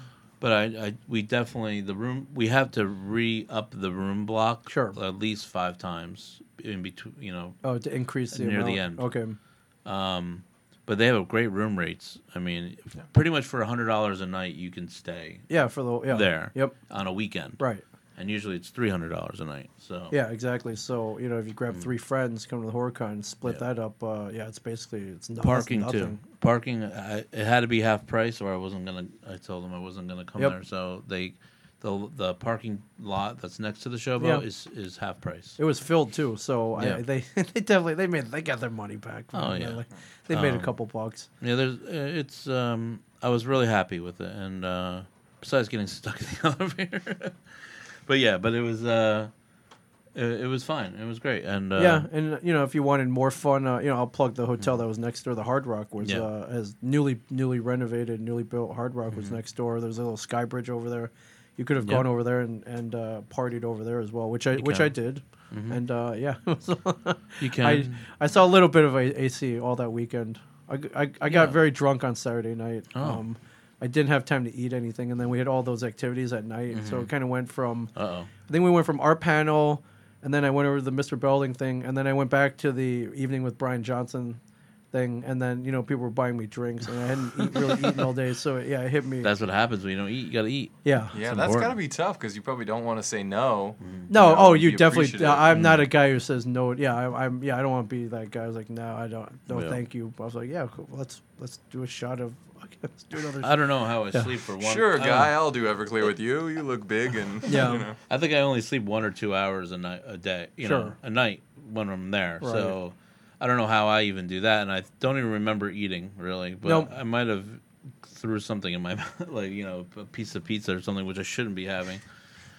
S1: But I, I, we definitely the room. We have to re up the room block.
S3: Sure.
S1: at least five times in between. You know,
S3: Oh, to increase the
S1: Near the end.
S3: Okay,
S1: um, but they have great room rates. I mean, pretty much for hundred dollars a night, you can stay
S3: yeah, for the yeah
S1: there.
S3: Yep,
S1: on a weekend.
S3: right.
S1: and usually it's three hundred dollars a night. So
S3: Yeah, exactly. So you know, if you grab three friends, come to the HorrorCon, split
S1: Mm. Yeah.
S3: that up. Uh, yeah, it's basically it's no,
S1: parking
S3: that's
S1: too. Parking, I, it had to be half price, or I wasn't gonna. I told them I wasn't gonna come
S3: Yep.
S1: there. So they, the the parking lot that's next to the showboat
S3: Yeah.
S1: is is half price.
S3: It was filled too, so
S1: Yeah.
S3: I, they they definitely they made they got their money back.
S1: Oh, yeah.
S3: like, they made a
S1: Um,
S3: couple bucks.
S1: Yeah, there's uh, it's. Um, I was really happy with it, and uh, besides getting stuck in the elevator, but yeah, but it was. Uh, it, it was fine. It was great, and uh,
S3: yeah, and uh, you know if you wanted more fun, uh, you know I'll plug the hotel that was next door. The Hard Rock was
S1: Yeah.
S3: uh, as newly newly renovated, newly built. Hard Rock
S1: Mm-hmm.
S3: was next door. There's a little sky bridge over there. You could have gone over there and and uh, partied over there as well, which I
S1: You
S3: which
S1: can.
S3: I did.
S1: Mhm.
S3: And uh, yeah,
S1: you can.
S3: I I saw a little bit of a- AC all that weekend. I, g- I, I got
S1: Yeah.
S3: very drunk on Saturday night.
S1: Oh.
S3: Um, I didn't have time to eat anything, and then we had all those activities at night. So
S1: Mm-hmm.
S3: it kind of went from
S1: Uh oh.
S3: I think we went from our panel, and then I went over to the Mr. Belding thing, and then I went back to the evening with Brian Johnson thing, and then you know people were buying me drinks, and I hadn't eat, really eaten all day, so yeah, it hit me.
S1: That's what happens when you don't eat. You gotta eat.
S3: yeah.
S2: Yeah,
S1: It's
S2: that's
S1: important.
S2: got to be tough because you probably don't want to say no. Mm-hmm.
S3: No,
S2: know,
S3: oh,
S2: be
S3: you definitely.
S2: appreciative.
S3: I'm not mm-hmm. a guy who says no. Yeah, I, I'm. Yeah, I don't want to be that guy. I was like, no, I don't. No,
S1: Yeah.
S3: thank you. But I was like, yeah, cool. let's let's do a shot of. Let's do another.
S1: I don't know how I
S3: Yeah.
S1: sleep for one.
S2: Sure,
S1: I don't-
S2: guy, I'll do Everclear with you. You look big and
S3: Yeah.
S2: you know.
S1: I think I only sleep one or two hours a night a day. You know,
S3: Sure.
S1: a night when I'm there.
S3: Right.
S1: So I don't know how I even do that, and I don't even remember eating really. But
S3: Nope.
S1: I might have threw something in my mouth, like you know, a piece of pizza or something, which I shouldn't be having.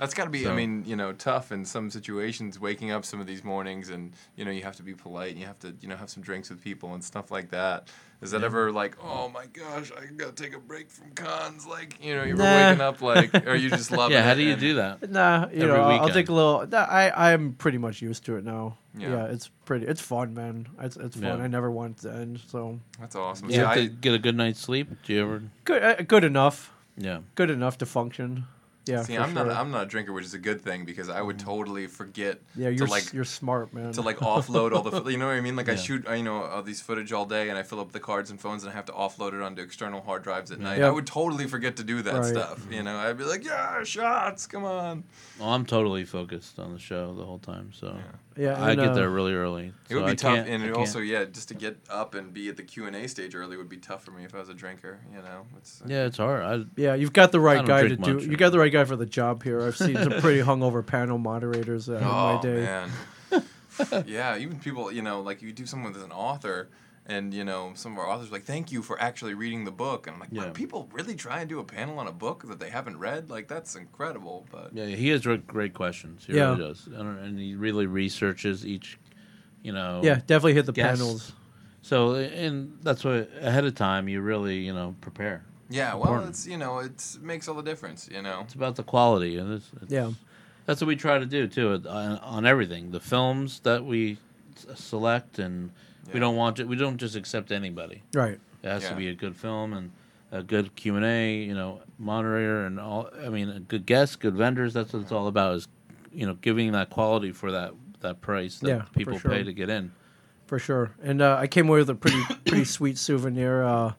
S2: That's got to be, I mean, you know, tough in some situations. Waking up some of these mornings, and you know, you have to be polite, and you have to, you know, have some drinks with people and stuff like that. Is that ever like, oh my gosh, I gotta take a break from cons? Like, you know, you're
S3: Nah.
S2: waking up like, or you just loving
S1: yeah, how do you do that?
S3: Nah, you
S1: Every
S3: know, I'll- I'll take a little. nah, I I'm pretty much used to it now.
S2: Yeah.
S3: Yeah, it's pretty. It's fun, man. It's it's fun.
S1: Yeah.
S3: I never want it to end. So
S2: That's awesome.
S1: Do you
S2: Yeah,
S1: have
S2: I,
S1: to get a good night's sleep? Do you ever?
S3: good, uh, good enough.
S1: Yeah.
S3: Good enough to function. Yeah,
S2: see,
S3: for
S2: I'm not,
S3: sure.
S2: I'm not a drinker, which is a good thing because I would totally forget
S3: yeah,
S2: to
S3: you're
S2: like
S3: s- you're smart, man.
S2: to like offload all the you know what I mean? Like I shoot uh, you know all these footage all day and I fill up the cards and phones and I have to offload it onto external hard drives at night.
S3: Yep.
S2: I would totally forget to do that
S3: Right.
S2: stuff you know? I'd be like yeah shots come on.
S1: Well, I'm totally focused on the show the whole time, so
S3: yeah,
S1: I
S3: and,
S1: get
S3: uh,
S1: there really early.
S2: it would be
S1: I
S2: tough and it also yeah just to get up and be at the Q&A stage early would be tough for me if I was a drinker you know it's
S1: Yeah, it's hard. I,
S3: Yeah, you've got the right guy to do.
S1: much,
S3: You got the right guy for the job here. I've seen some pretty hungover panel moderators uh, in
S2: oh
S3: my day.
S2: man yeah even people you know like you do someone with an author and you know some of our authors are like thank you for actually reading the book and i'm like wow,
S1: Yeah.
S2: people really try and do a panel on a book that they haven't read like that's incredible but
S1: Yeah, he has great questions. He
S3: Yeah.
S1: really does, I and he really researches each, you know.
S3: Yeah, definitely hit the
S1: guest.
S3: panels.
S1: So, and that's why ahead of time you really, you know, prepare.
S2: yeah well
S1: important.
S2: it's you know it makes all the difference you know
S1: It's about the quality, and it's, it's,
S3: Yeah.
S1: that's what we try to do too on, on everything. The films that we select, and
S2: Yeah.
S1: we don't want to, we don't just accept anybody.
S3: Right.
S1: It has
S2: Yeah.
S1: to be a good film and a good Q and A, you know, moderator and all. I mean, a good guests, good vendors. That's what it's all about. Is you know, giving that quality for that that price that
S3: Yeah,
S1: people
S3: sure.
S1: pay to get in.
S3: For sure. And uh, I came away with a pretty pretty sweet souvenir. Uh,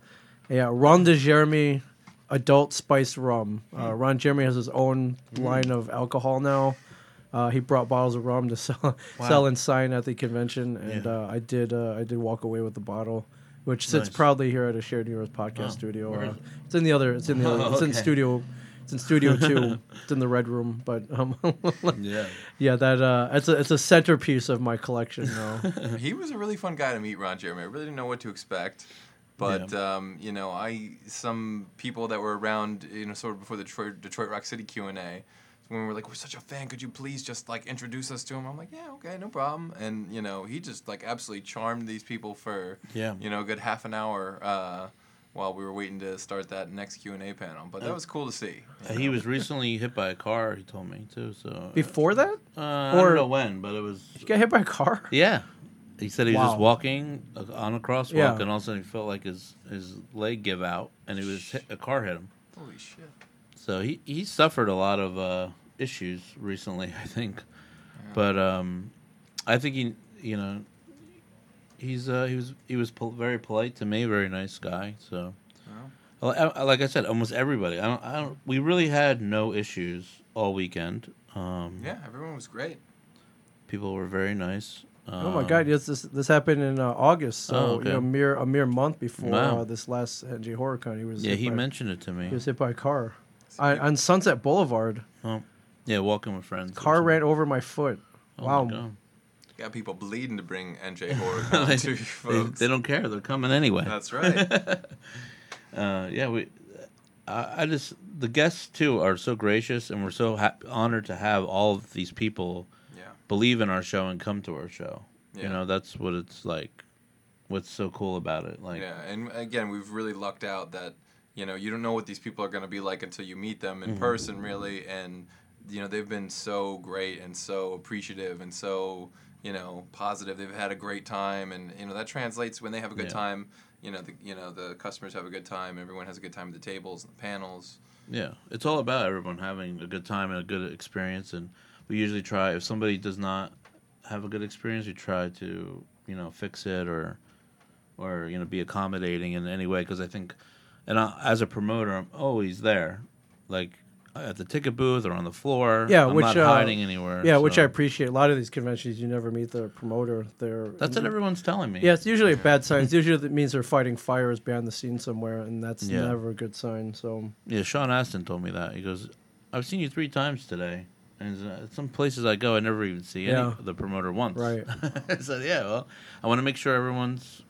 S3: yeah, Ron de Jeremy adult spiced rum. Uh, Ron Jeremy has his own line of alcohol now. Uh, he brought bottles of rum to sell, sell and sign at the convention, and
S1: Yeah.
S3: uh, I did. Uh, I did walk away with the bottle, which sits
S1: Nice.
S3: proudly here at a shared universe podcast
S1: Oh,
S3: studio. Uh, it's in the other. It's in the.
S1: Oh,
S3: It's in studio. It's in studio two. it's in the red room, but um,
S1: Yeah,
S3: yeah, that uh, it's a it's a centerpiece of my collection now.
S2: he was a really fun guy to meet ron jeremy i really didn't know what to expect but um, you know i some people that were around you know sort of before the detroit, detroit rock city q&a when we were like we're such a fan could you please just like introduce us to him i'm like yeah okay no problem and you know he just like absolutely charmed these people for
S1: yeah.
S2: you know a good half an hour uh, while we were waiting to start that next q&a panel but that was cool to see
S1: Uh, He was recently hit by a car. He told me too. So
S3: Before that,
S1: uh, I
S3: or-
S1: don't know when, but it was
S3: he got hit by a car.
S1: yeah. He said he was just walking uh, on a crosswalk,
S3: Yeah.
S1: and all of a sudden he felt like his his leg give out, and he was hit, a car hit him.
S2: holy shit
S1: So he he suffered a lot of uh, issues recently, I think. But um, I think he, you know, he's uh, he was he was pol- very polite to me, very nice guy. So, Well, I- I- like I said, almost everybody. I don't, I don't. We really had no issues all weekend. Um,
S2: yeah everyone was great
S1: people were very nice.
S3: Oh my
S1: Um,
S3: God! Yes, this this happened in uh, August, so
S1: Oh,
S3: you
S1: okay.
S3: know, mere a mere month before
S1: Wow.
S3: uh, this last NJ HorrorCon, he was
S1: Yeah,
S3: hit
S1: he
S3: by,
S1: mentioned it to me.
S3: he was hit by a car on, on Sunset Boulevard.
S1: Yeah, walking with friends.
S3: Car ran over my foot.
S1: Oh
S3: wow.
S1: my
S2: got people bleeding to bring nj horror
S1: they,
S2: to you
S1: they-
S2: folks
S1: they don't care. They're coming anyway.
S2: that's right
S1: uh, yeah, we. I, I just the guests too are so gracious, and we're so ha- honored to have all of these people
S2: yeah
S1: believe in our show and come to our show.
S2: Yeah.
S1: You know, that's what it's like. What's so cool about it? Like,
S2: yeah, and again, we've really lucked out that you know you don't know what these people are going to be like until you meet them in
S1: Mm-hmm.
S2: person, really. And you know they've been so great and so appreciative and so you know, positive. They've had a great time, and you know that translates when they have a good
S1: Yeah.
S2: time. You know, the you know the customers have a good time. Everyone has a good time at the tables and the panels.
S1: Yeah, it's all about everyone having a good time and a good experience. And we usually try if somebody does not have a good experience, we try to you know fix it or or you know be accommodating in any way. Because I think, and I, as a promoter, I'm always there, like at the ticket booth or on the floor.
S3: Yeah,
S1: I'm
S3: which,
S1: not
S3: uh,
S1: hiding anywhere.
S3: Yeah, which I appreciate. A lot of these conventions, you never meet the promoter. They're
S1: That's what everyone's telling me.
S3: Yeah, it's usually a bad sign. It's usually it means they're fighting fires behind the scenes somewhere, and that's
S1: Yeah.
S3: never a good sign. So
S1: Yeah, Sean Astin told me that. He goes, "I've seen you three times today." And uh, some places I go, I never even see any
S3: Yeah.
S1: the promoter once.
S3: Right.
S1: so "Yeah, well, I want to make sure everyone's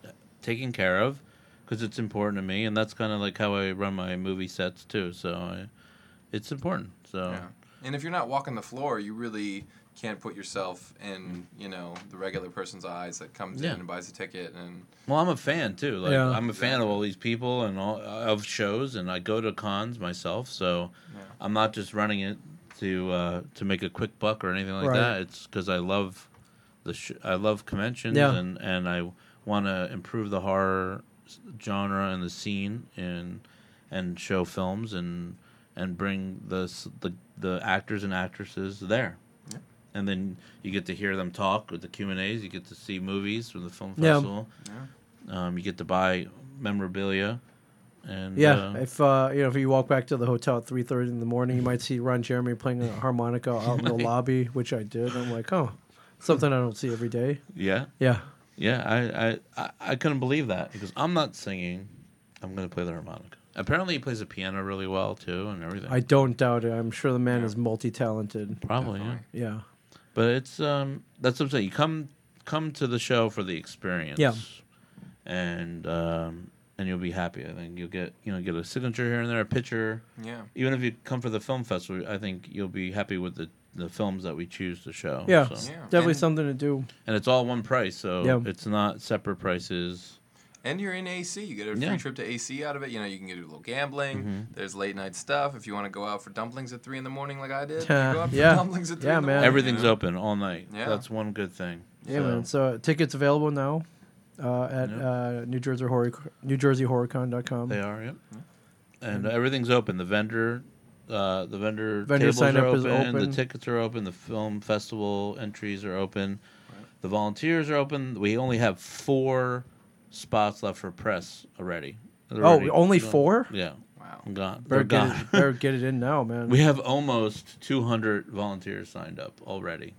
S1: taken care of because it's important to me, and that's kind of like how I run my movie sets too. So I, it's important. So
S2: Yeah. And if you're not walking the floor, you really can't put yourself in, you know, the regular person's eyes that comes
S1: Yeah.
S2: in and buys a ticket and
S1: well, I'm a fan too. Like
S3: Yeah.
S1: I'm a fan of all these people and all of shows, and I go to cons myself. So
S2: Yeah.
S1: I'm not just running it to uh, to make a quick buck or anything like
S3: Right.
S1: that. It's because I love the sh- I love conventions
S3: Yeah.
S1: and and I want to improve the horror s- genre and the scene and and show films and and bring the the the actors and actresses there.
S2: Yeah.
S1: And then you get to hear them talk with the Q and A's. You get to see movies from the film
S3: Yeah.
S1: festival. Um, you get to buy memorabilia, and
S3: yeah,
S1: uh,
S3: if uh, you know if you walk back to the hotel at three thirty in the morning, you might see Ron Jeremy playing a harmonica out in the lobby, which I did. I'm like, oh, something I don't see every day.
S1: yeah,
S3: Yeah,
S1: Yeah, I, I, I, I couldn't believe that because I'm not singing. I'm gonna play the harmonica. Apparently, he plays the piano really well too, and everything.
S3: I don't doubt it. I'm sure the man
S2: Yeah.
S3: is multi talented.
S1: Probably, yeah.
S3: Yeah,
S1: But it's um, that's what I'm saying. You come come to the show for the experience.
S3: Yeah.
S1: And um, and you'll be happy. I think you'll get you know get a signature here and there, a picture.
S2: Yeah.
S1: Even if you come for the film festival, I think you'll be happy with the the films that we choose to show.
S3: yeah,
S1: So-
S2: Yeah.
S3: definitely
S2: And-
S3: something to do.
S1: And it's all one price, so
S3: Yeah.
S1: it's not separate prices.
S2: And you're in AC. You get a free
S1: Yeah.
S2: trip to AC out of it. You know, you can do a little gambling.
S1: Mhm.
S2: There's late night stuff. If you want to go out for dumplings at three in the morning, like I did, you
S3: Uh,
S2: go out for
S3: yeah.
S2: dumplings at three
S3: Yeah,
S2: in the
S3: man.
S2: morning.
S1: Everything's
S2: you know?
S1: open all night.
S2: Yeah.
S1: That's one good thing.
S3: Yeah,
S1: So-
S3: man. So tickets available now uh, at
S1: Yep.
S3: uh, New Jersey Horror New Jersey HorrorCon.com.
S1: They are, yep. And uh, everything's open. The vendor, uh, the vendor,
S3: Vendor
S1: tables
S3: sign
S1: are
S3: up is
S1: open,
S3: open.
S1: The tickets are open. The film festival entries are open.
S2: Right.
S1: The volunteers are open. We only have four spots left for press already. They're
S3: Oh,
S1: already
S3: only
S1: gone.
S3: four?
S1: Yeah,
S2: Wow.
S1: gone.
S3: Better
S1: They're
S3: get,
S1: gone.
S3: it, better get it in now, man.
S1: we have almost 200 volunteers signed up already.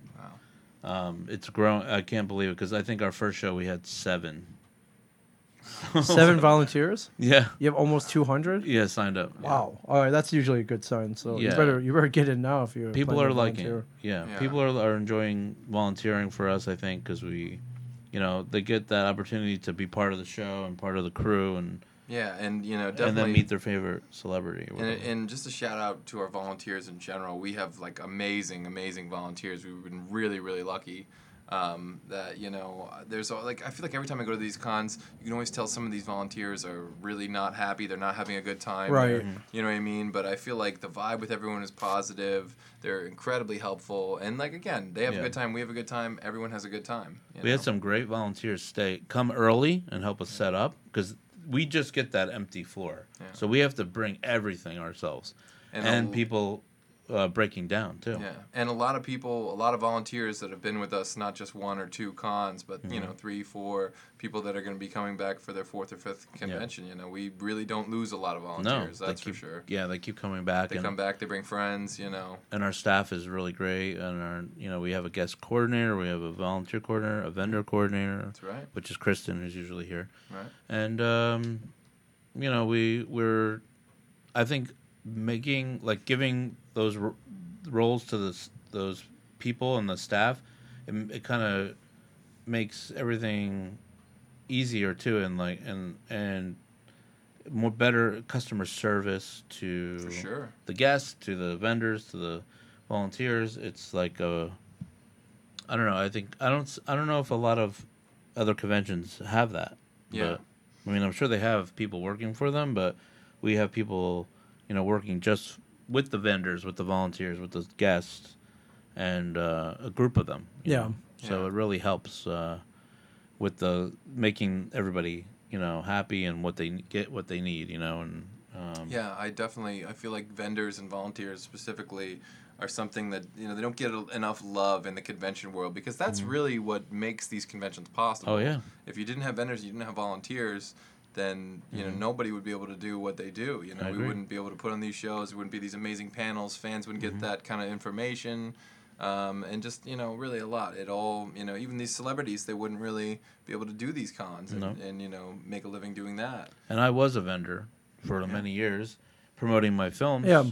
S2: Wow.
S1: Um, it's grown. I can't believe it because I think our first show we had seven.
S3: Seven volunteers.
S1: Yeah,
S3: You have almost two hundred.
S1: yeah, signed up.
S3: Wow. All right, that's usually a good sign. So you
S1: Yeah.
S3: better you better get in now if you
S1: people are liking it. Yeah,
S2: Yeah.
S1: people are, are enjoying volunteering for us. I think because we, you know, they get that opportunity to be part of the show and part of the crew and
S2: Yeah, and you know,
S1: and then meet their favorite celebrity. or
S2: And,
S1: whatever.
S2: and just a shout out to our volunteers in general. We have like amazing, amazing volunteers. We've been really, really lucky. Um, that you know, there's a- like I feel like every time I go to these cons, you can always tell some of these volunteers are really not happy. They're not having a good time.
S3: Right.
S2: They're- You know what I mean? But I feel like the vibe with everyone is positive. They're incredibly helpful, and like again, they have
S1: Yeah.
S2: a good time. We have a good time. Everyone has a good time. you
S1: we had some great volunteers stay come early and help us set up because we just get that empty floor,
S2: Yeah.
S1: so we have to bring everything ourselves
S2: And
S1: and, people uh, breaking down too.
S2: Yeah, and a lot of people, a lot of volunteers that have been with us, not just one or two cons, but you
S1: Mm-hmm.
S2: know, three, four people that are going to be coming back for their fourth or fifth convention. You know, we really don't lose a lot of volunteers.
S1: they
S2: that's
S1: keep,
S2: for sure.
S1: Yeah, they keep coming back.
S2: They come back, they bring friends. You know,
S1: and our staff is really great. And our, you know, we have a guest coordinator, we have a volunteer coordinator, a vendor coordinator,
S2: that's right,
S1: which is Kristen, who's usually here.
S2: right.
S1: and um, you know we we're I think making like giving those r- roles to this those people and the staff it, it kind of makes everything easier too and like and and more better customer service to
S2: For sure.
S1: the guests to the vendors to the volunteers it's like a i don't know i think i don't I don't know if a lot of other conventions have that
S2: Yeah.
S1: but, i mean i'm sure they have people working for them but we have people you know working just with the vendors with the volunteers with the guests and uh, a group of them
S3: Yeah.
S1: know. So
S2: Yeah.
S1: it really helps uh, with the making everybody you know happy and what they get what they need. You know, and um,
S2: Yeah, I definitely I feel like vendors and volunteers specifically are something that you know they don't get enough love in the convention world because that's really what makes these conventions possible.
S1: Mm-hmm. Oh yeah.
S2: If you didn't have vendors, you didn't have volunteers, then you know nobody would be able to do what they do. You know,
S1: Mm-hmm. I
S2: we
S1: agree.
S2: wouldn't be able to put on these shows. There wouldn't be these amazing panels. Fans wouldn't get
S1: Mm-hmm.
S2: that kind of information. Um, and just you know, really a lot. It all you know, even these celebrities, they wouldn't really be able to do these cons and,
S1: No.
S2: and you know make a living doing that.
S1: And I was a vendor for many years, promoting my films.
S3: Yeah.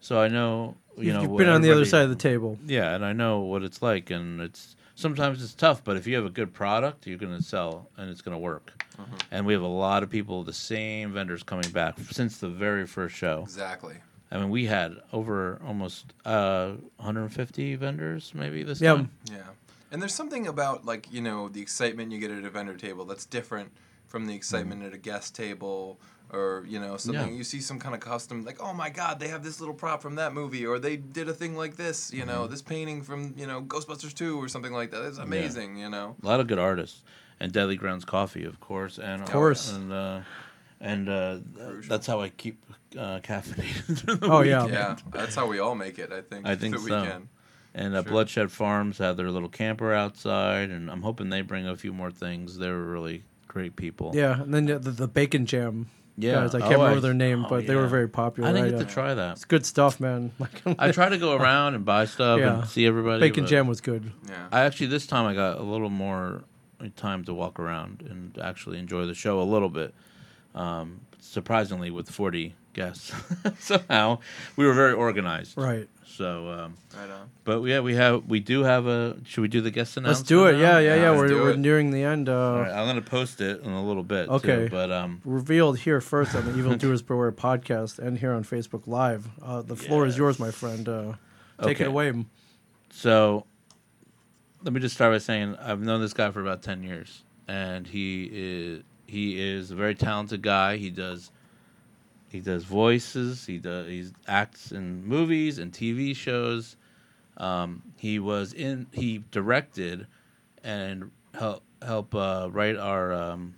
S1: So I know you
S3: You've,
S1: know
S3: you've been on the other side of the table.
S1: Yeah, and I know what it's like, and it's sometimes it's tough, but if you have a good product, you're going to sell, and it's going to work.
S2: Mm-hmm.
S1: And we have a lot of people, the same vendors coming back since the very first show.
S2: Exactly.
S1: I mean, we had over almost uh, 150 vendors, maybe this
S3: Yeah.
S1: time.
S2: Yeah. And there's something about like, you know, the excitement you get at a vendor table that's different from the excitement at a guest table or, you know, something
S1: Yeah.
S2: you see some kind of custom like, "Oh my god, they have this little prop from that movie or they did a thing like this, you know, this painting from, you know, Ghostbusters 2 or something like that." It's amazing, you know.
S1: A lot of good artists, and Deadly Grounds Coffee, of course, and of
S3: course.
S1: and uh, and uh, that's how I keep uh, caffeinated. the
S3: Oh, yeah.
S1: weekend.
S2: Yeah, that's how we all make it, I think.
S1: I think
S2: the
S1: so.
S2: weekend.
S1: And uh,
S2: Sure.
S1: Bloodshed Farms had their little camper outside, and I'm hoping they bring a few more things. They're really great people.
S3: Yeah, and then the, the, the bacon jam
S1: Yeah.
S3: guys. I can't
S1: Oh,
S3: remember
S1: I-
S3: their name,
S1: oh,
S3: but they were very popular.
S1: I didn't
S3: right?
S1: get
S3: Uh,
S1: to try that.
S3: It's good stuff, man. Like
S1: I try to go around and buy stuff
S3: Yeah.
S1: and see everybody.
S3: bacon jam was good.
S2: Yeah.
S1: I actually this time I got a little more time to walk around and actually enjoy the show a little bit. Um, surprisingly, with 40 guests, somehow we were very organized.
S3: Right.
S1: So, um,
S2: right on.
S1: but yeah, we have we do have a. Should we do the guest announcement?
S3: Let's do it.
S1: now?
S3: Yeah, yeah,
S2: Yeah,
S3: yeah. We're, we're
S2: it.
S3: nearing the end. Uh,
S1: All right, I'm gonna post it in a little bit. too,
S3: Okay.
S1: but um,
S3: Revealed here first on the Evil Doers Beware podcast and here on Facebook Live. Uh, the floor is yours, my friend. Uh, take it
S1: Okay.
S3: away.
S1: So let me just start by saying I've known this guy for about ten years, and he is he is a very talented guy. He does he does voices. He does he acts in movies and TV shows. Um, he was in he directed and help help uh, write our um,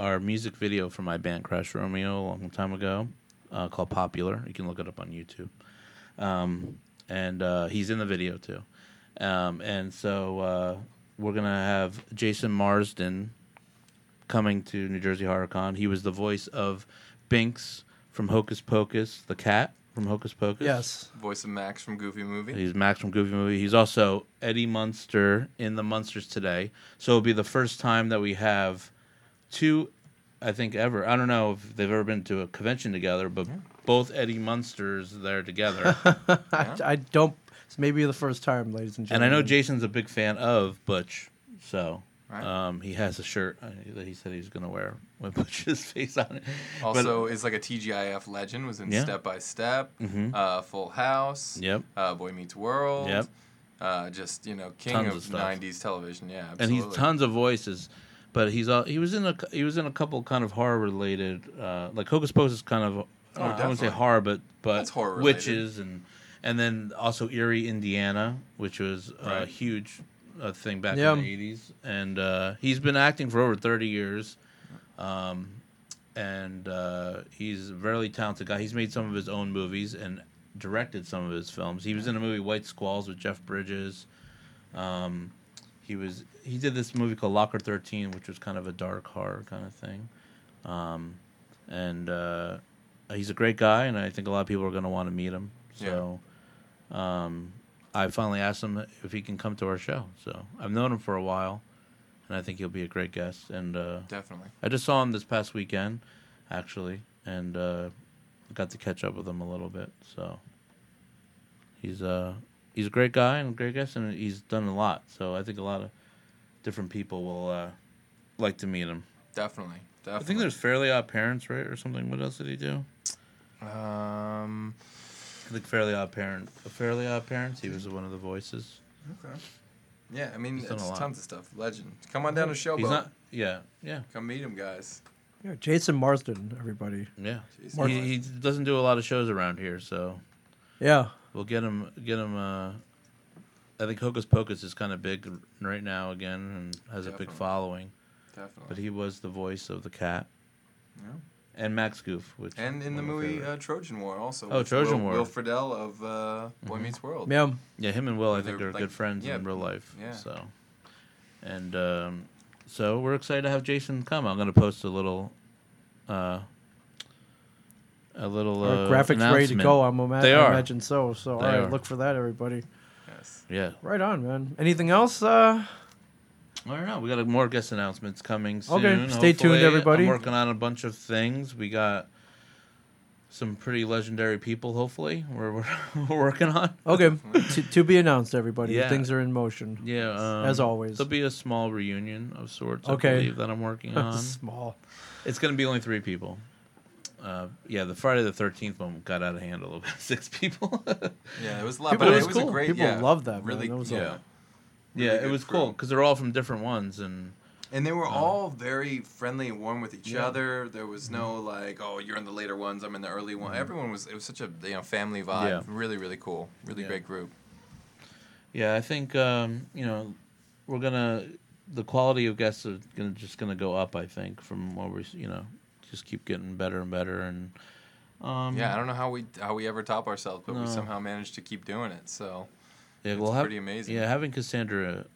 S1: our music video for my band Crash Romeo a long time ago uh, called Popular. You can look it up on YouTube. Um, and uh, he's in the video too. Um, and so uh, we're gonna have Jason Marsden coming to New Jersey HorrorCon. He was the voice of Binx from Hocus Pocus, the cat from Hocus Pocus.
S3: Yes.
S2: Voice of Max from Goofy Movie.
S1: He's Max from Goofy Movie. He's also Eddie Munster in the Munsters today. So it'll be the first time that we have two, I think ever. I don't know if they've ever been to a convention together, but both Eddie Munsters there together.
S3: I, I don't. It's maybe the first time, ladies and gentlemen. and.
S1: I know Jason's a big fan of Butch, so
S2: Right.
S1: um, he has a shirt uh, that he said he's going to wear with Butch's face on it. But-
S2: Also, is like a TGIF legend. Was in
S1: Yeah.
S2: Step by Step,
S1: Mhm.
S2: uh, Full House,
S1: Yep.
S2: uh, Boy Meets World.
S1: Yep.
S2: Uh, just you know, king
S1: Tons
S2: of,
S1: of stuff.
S2: '90s television. Yeah,
S1: and he's tons of voices. But he's uh, he was in a he was in a couple kind of horror related uh, like Hocus Pocus is kind of uh, I wouldn't say
S2: Oh,
S1: horror but but
S2: horror
S1: witches and and then also Eerie Indiana which was a
S2: Right.
S1: huge uh, thing back
S3: Yeah.
S1: in the eighties and uh, he's been acting for over thirty years, um, and uh, he's a very talented guy. He's made some of his own movies and directed some of his films. He was in a movie White Squalls with Jeff Bridges. Um, he was he did this movie called Locker Thirteen, which was kind of a dark horror kind of thing. Um, and uh, he's a great guy, and I think a lot of people are going to want to meet him. So, um, I finally asked him if he can come to our show. So I've known him for a while, and I think he'll be a great guest. And uh,
S2: Definitely.
S1: I just saw him this past weekend, actually, and uh, got to catch up with him a little bit. So he's uh he's a great guy and a great guest, and he's done a lot. So I think a lot of different people will uh, like to meet him.
S2: Definitely. Definitely.
S1: I think there's Fairly Odd Parents, right, or something. What else did he do?
S2: Um.
S1: I think Fairly Odd Parent, Fairly Odd Parents. He was one of the voices.
S2: Okay. Yeah, I mean,
S1: He's done a
S2: it's
S1: lot.
S2: tons of stuff. Legend. Come on down to Showboat.
S1: He's not. Yeah, yeah,
S2: Come meet him, guys.
S3: Yeah, Jason Marsden, everybody.
S1: yeah.
S2: Jeez.
S1: He, he doesn't do a lot of shows around here, so
S3: Yeah.
S1: we'll get him get him uh, I think Hocus Pocus is kind of big right now again and has a big
S2: Definitely.
S1: following.
S2: Definitely.
S1: But he was the voice of the cat.
S2: Yeah.
S1: And Max Goof, which
S2: and in the
S1: one of my
S2: movie uh, Trojan War also.
S1: Oh, Trojan
S2: Will,
S1: War.
S2: Will Friedle of uh, Boy Meets World.
S3: Yeah.
S1: yeah, him and Will, I think, are
S2: like-
S1: good friends
S2: yeah,
S1: in real life.
S2: yeah.
S1: So, and um, so we're excited to have Jason come. I'm going to post a little, uh, a little
S3: Our
S1: uh,
S3: graphics ready to go. I'm ima-
S1: They
S3: I imagine so. So
S1: They
S3: all right,
S1: are.
S3: look for that, everybody.
S2: Yes.
S1: Yeah.
S3: Right on, man. Anything else?
S1: I don't know. We got more guest announcements coming soon.
S3: Okay, stay tuned, everybody.
S1: I'm working on a bunch of things. We got some pretty legendary people. Hopefully, we're we're, we're working on.
S3: okay, to, to be announced, everybody.
S1: Yeah.
S3: Things are in motion.
S1: Yeah, um,
S3: As always.
S1: there'll be a small reunion of sorts.
S3: Okay.
S1: I believe that I'm working on.
S3: Small.
S1: it's going to be only three people. Uh, yeah, the Friday the Thirteenth one got out of hand a little bit. Six people.
S2: Yeah, it was a lot.
S3: People-
S2: but
S1: it
S2: it
S1: was
S2: was
S1: cool.
S2: a great.
S3: People
S2: yeah,
S3: love that, man.
S2: Really,
S3: That was a-
S2: yeah.
S1: yeah,
S2: Really
S1: it was
S2: crew.
S1: cool because they're all from different ones, and
S2: And they were all very friendly and warm with each
S1: Yeah.
S2: other. There was no like, oh, you're in the later ones, I'm in the early one. Everyone was. It was such a you know family vibe.
S1: Yeah.
S2: Really, really cool. Really
S1: Yeah.
S2: great group.
S1: yeah, I think um, you know we're gonna the quality of guests are gonna just gonna go up. I think from what we're you know just keep getting better and better, and um,
S2: Yeah, I don't know how we how we ever top ourselves, but
S1: No.
S2: we somehow managed to keep doing it. So
S1: yeah,
S2: it's
S1: we'll have,
S2: pretty amazing.
S1: Yeah, having Cassandra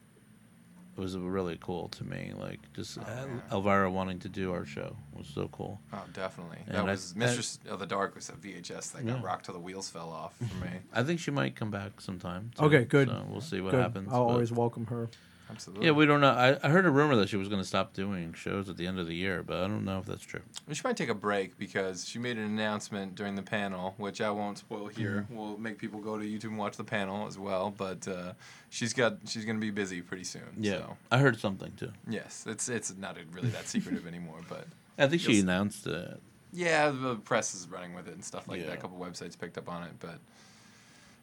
S1: was really cool to me. Like just
S2: Oh, yeah.
S1: Elvira wanting to do our show was so cool.
S2: oh, definitely.
S1: And
S2: that was
S1: I-
S2: Mistress of the Dark was a VHS that got rocked till the wheels fell off for me.
S1: I think she might come back sometime. too,
S3: Okay, good.
S1: So we'll see what
S3: Good.
S1: happens.
S3: I'll
S1: but-
S3: always welcome her.
S2: Absolutely.
S1: Yeah, we don't know. I, I heard a rumor that she was going to stop doing shows at the end of the year, but I don't know if that's true.
S2: Should might take a break because she made an announcement during the panel, which I won't spoil here.
S1: Mm-hmm.
S2: We'll make people go to YouTube and watch the panel as well. But uh, she's got she's going to be busy pretty soon.
S1: Yeah,
S2: So,
S1: I heard something too.
S2: yes, it's it's not really that secretive anymore. But
S1: I think she announced it.
S2: yeah, the press is running with it and stuff like
S1: Yeah.
S2: that. A couple websites picked up on it, but.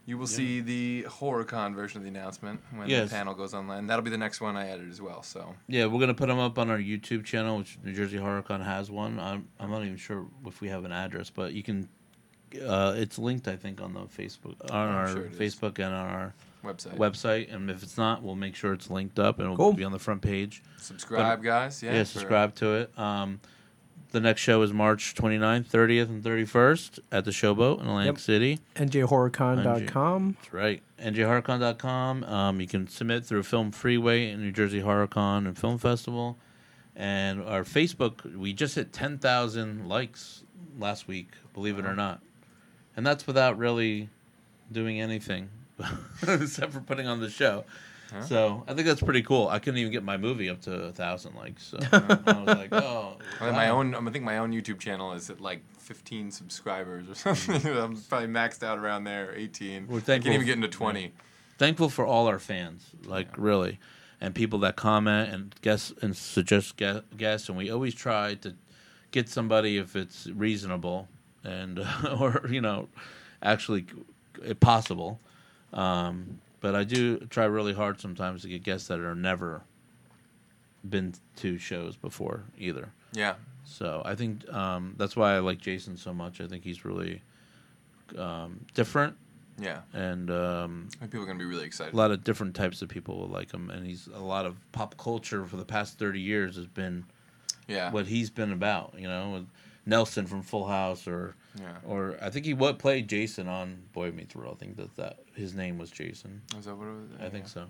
S2: You will
S1: Yeah.
S2: see the HorrorCon version of the announcement when
S1: Yes.
S2: the panel goes online. That'll be the next one I edit as well. So
S1: Yeah, we're gonna put them up on our YouTube channel, which New Jersey HorrorCon has one. I'm I'm not even sure if we have an address, but you can. Uh, it's linked, I think, on the Facebook, on
S2: I'm
S1: our
S2: sure it is.
S1: Facebook and on our
S2: website,
S1: website. And if it's not, we'll make sure it's linked up and it'll
S3: Cool.
S1: be on the front page.
S2: subscribe, guys. Yeah,
S1: Yeah, subscribe to it. Um, the next show is March 29th, 30th, and 31st at the Showboat in Atlantic
S3: Yep.
S1: City.
S3: NJHorrorCon.com.
S1: That's right. NJHorrorCon.com. Um, you can submit through Film Freeway and New Jersey HorrorCon and Film Festival. And our Facebook, we just hit 10,000 likes last week, believe it or not. And that's without really doing anything except for putting on the show.
S2: Huh?
S1: So I think that's pretty cool. I couldn't even get my movie up to a thousand likes. So I was like, oh,
S2: I think my own, I think my own YouTube channel is at like 15 subscribers or something. I'm probably maxed out around there, 18.
S1: We're
S2: I can't even get into 20.
S1: thankful for all our fans, like
S2: Yeah.
S1: really, and people that comment and guess and suggest gue- guests, and we always try to get somebody if it's reasonable and or you know actually possible. Um, but I do try really hard sometimes to get guests that are never been to shows before either.
S2: Yeah.
S1: So I think um, that's why I like Jason so much. I think he's really um, different
S2: Yeah.
S1: and. Um,
S2: people are going to be really excited.
S1: a lot of different types of people will like him, and he's a lot of pop culture for the past thirty years has been
S2: yeah.
S1: what he's been about. You know, with Nelson from Full House, or
S2: Yeah.
S1: or I think he what played Jason on Boy Meets World. I think that that his name was Jason.
S2: Is that what it was?
S1: I think so.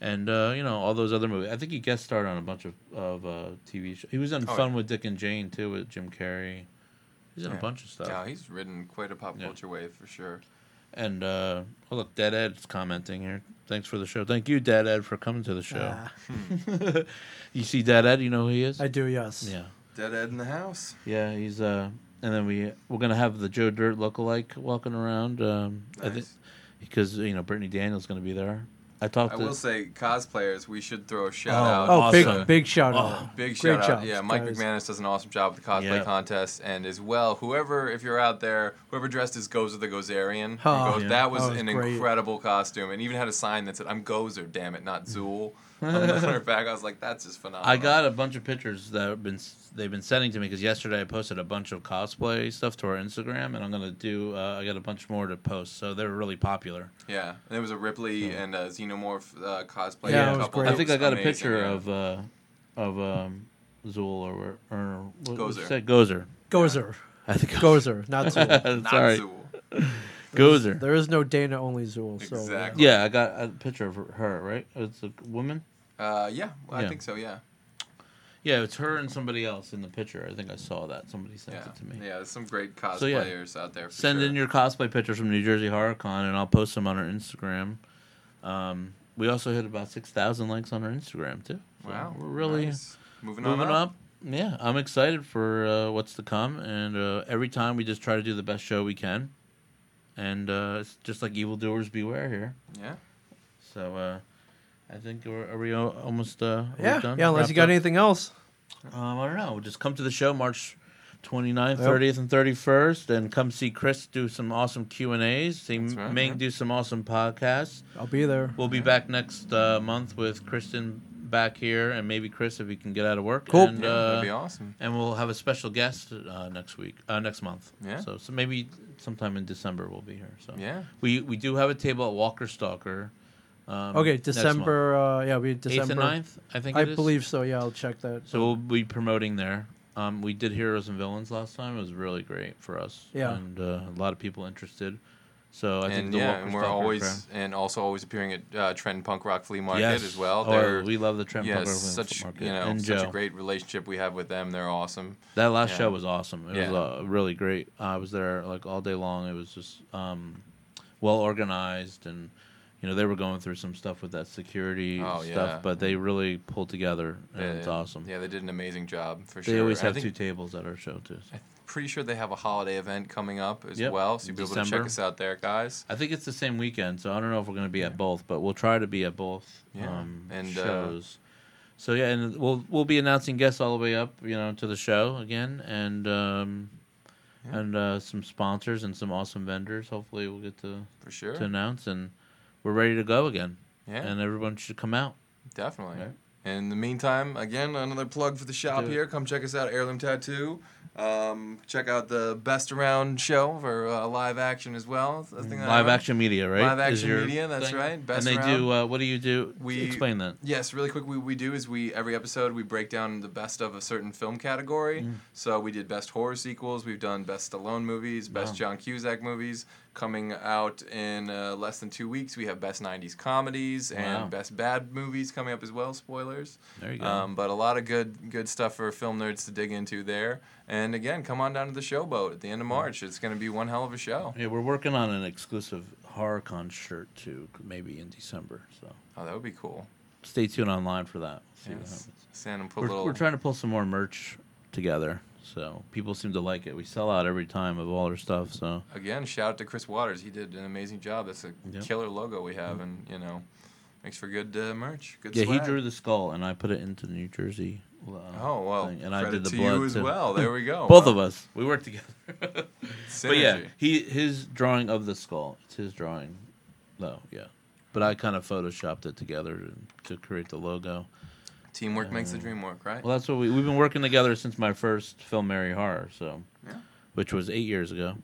S1: And uh, you know all those other movies. I think he guest starred on a bunch of of uh, TV shows. He was in
S2: Oh,
S1: Fun
S2: yeah.
S1: with Dick and Jane too with Jim Carrey. He's in a bunch of stuff.
S2: Yeah, he's ridden quite a pop
S1: Yeah.
S2: culture wave for sure.
S1: And uh, oh look, Dead Ed's commenting here. Thanks for the show. Thank you, Dead Ed, for coming to the show.
S3: Ah,
S1: you see Dead Ed? You know who he is?
S3: I do, yes.
S1: yeah,
S2: Dead Ed in the house.
S1: yeah. He's uh, and then we we're gonna have the Joe Dirt lookalike walking around. Um, I think because you know Brittany Daniel's gonna be there. I talked
S2: I
S1: to
S2: will say, cosplayers, we should throw a shout
S1: Oh,
S2: out.
S3: Oh,
S1: Awesome.
S3: big big shout
S1: Oh,
S3: out.
S2: Big
S3: Great
S2: shout out.
S3: job,
S2: Yeah, Mike
S3: guys.
S2: McManus does an awesome job with the cosplay
S1: Yeah.
S2: contest. And as well, whoever, if you're out there, whoever dressed as Gozer the Gozerian,
S3: Oh,
S2: Goz-
S1: yeah.
S2: that was
S3: That was
S2: an
S3: great.
S2: incredible costume. And even had a sign that said, I'm Gozer, damn it, not. Zuul. On the her back. I was like, that's just phenomenal.
S1: I got a bunch of pictures that have been they've been sending to me because yesterday I posted a bunch of cosplay stuff to our Instagram, and I'm gonna do. Uh, I got a bunch more to post, so they're really popular.
S2: Yeah, and there was a Ripley and a Xenomorph uh, cosplay.
S3: Yeah,
S2: a
S3: it was
S2: couple
S3: great.
S1: I think I
S2: looks
S1: got a picture
S2: yeah.
S1: of uh, of um, Zuul or or what was
S2: Gozer.
S1: it? Gozer.
S3: Gozer.
S1: I think
S3: Gozer, not Zuul.
S2: Not
S1: Sorry,
S2: Zuul.
S1: Gozer.
S3: there is no Dana, only Zuul. So,
S2: Exactly.
S1: Yeah, I got a picture of her. Right? It's a woman.
S2: Uh, yeah, well, I
S1: Yeah.
S2: think so. Yeah,
S1: Yeah, it's her and somebody else in the picture. I think I saw that. Somebody sent
S2: yeah,
S1: it to me.
S2: yeah. There's some great cosplayers
S1: So, yeah.
S2: out there. For
S1: Send
S2: sure.
S1: in your cosplay pictures from New Jersey Horror Con, and I'll post them on our Instagram. Um, we also hit about six thousand likes on our Instagram too. So
S2: Wow,
S1: we're really
S2: nice. moving,
S1: moving
S2: on
S1: up. Yeah, I'm excited for uh, what's to come, and uh, every time we just try to do the best show we can, and uh, it's just like evildoers beware here.
S2: Yeah,
S1: So uh, I think we're, are we almost uh,
S3: Yeah,
S1: done?
S3: yeah. Unless
S1: Wrapped
S3: you got
S1: up?
S3: anything else.
S1: Um, I don't know. Just come to the show March 29th,
S3: Yep.
S1: 30th, and 31st, and come see Chris do some awesome Q and A's. See
S2: right,
S1: Ming
S2: yeah.
S1: do some awesome podcasts.
S3: I'll be there.
S1: We'll be back next uh, month with Kristen back here, and maybe Chris if he can get out of work.
S3: Cool.
S1: And,
S2: yeah,
S1: uh,
S2: that'd be awesome.
S1: and we'll have a special guest uh, next week, uh, next month.
S2: Yeah.
S1: So, so maybe sometime in December we'll be here. So
S2: Yeah,
S1: we we do have a table at Walker Stalker. Um,
S3: Okay. December. Uh, yeah, we
S1: eighth
S3: December.
S1: and 9th, I think.
S3: I
S1: it is.
S3: believe so. Yeah, I'll check that.
S1: So we'll be promoting there. Um, we did Heroes and Villains last time. It was really great for us.
S3: Yeah.
S1: And uh, a lot of people interested. So I
S2: and
S1: the
S2: yeah, and we're always and also always appearing at uh, Trend Punk Rock Flea Market
S1: yes.
S2: as well.
S1: Oh,
S2: They're
S1: we love the Trent
S2: yeah,
S1: Parker
S2: such
S1: Market.
S2: you know
S1: and
S2: such
S1: Joe.
S2: a great relationship we have with them. They're awesome.
S1: That last
S2: Yeah.
S1: show was awesome. It
S2: Yeah.
S1: was uh, really great. I was there like all day long. It was just um, well organized, and you know they were going through some stuff with that security
S2: Oh,
S1: stuff,
S2: yeah.
S1: but they really pulled together, and
S2: Yeah,
S1: it's awesome.
S2: Yeah, they did an amazing job for
S1: They
S2: sure.
S1: They always
S2: And
S1: have two tables at our show too. so.
S2: I'm pretty sure they have a holiday event coming up as
S1: Yep,
S2: well, so you'll be able to check us out there, guys.
S1: I think it's the same weekend, so I don't know if we're going to be at both, but we'll try to be at both
S2: Yeah,
S1: um,
S2: and, uh,
S1: shows. so yeah, and we'll we'll be announcing guests all the way up, you know, to the show again, and um,
S2: Yeah.
S1: and uh, some sponsors and some awesome vendors. Hopefully, we'll get to
S2: For sure.
S1: to announce, and we're ready to go again,
S2: Yeah,
S1: and everyone should come out.
S2: definitely.
S1: Right.
S2: In the meantime, again, another plug for the shop here. Come check us out, Heirloom Tattoo. Um, check out the Best Around show for uh, live action as well. I think that
S1: Live action media, right?
S2: Live action
S1: your
S2: media, that's
S1: thing?
S2: right. Best
S1: and they
S2: Around.
S1: do. Uh, what do you do?
S2: We-
S1: explain that.
S2: Yes, really quick. We, we do is we every episode we break down the best of a certain film category.
S1: Mm.
S2: So we did best horror sequels. We've done best Stallone movies, best
S1: Wow.
S2: John Cusack movies. Coming out in uh, less than two weeks, we have best '90s comedies
S1: Wow.
S2: and best bad movies coming up as well. Spoilers.
S1: There you go.
S2: Um, but a lot of good good stuff for film nerds to dig into there. And again, come on down to the Showboat at the end of March. It's going to be one hell of a show.
S1: yeah, we're working on an exclusive HorrorCon shirt too, maybe in December. So
S2: Oh, that would be cool.
S1: stay tuned online for that. See what
S2: Yes.
S1: happens.
S2: Stand and put
S1: We're,
S2: little.
S1: we're trying to pull some more merch together, so people seem to like it. We sell out every time of all our stuff. So
S2: Again, shout out to Chris Waters. He did an amazing job. That's a
S1: Yep.
S2: killer logo we have, and you know, makes for good uh, merch. Good
S1: yeah,
S2: swag.
S1: he drew the skull, and I put it into New Jersey. Uh,
S2: Oh well,
S1: thing, and I did the
S2: to
S1: blood
S2: you as
S1: too.
S2: well. There we go.
S1: Both
S2: Wow.
S1: of us, we work together. But yeah, he his drawing of the skull. It's his drawing, though. Yeah, but I kind of photoshopped it together to, to create the logo.
S2: Teamwork makes the dream work, right?
S1: Well, that's what we we've been working together since my first film, Mary Horror. So,
S2: Yeah.
S1: which was eight years ago.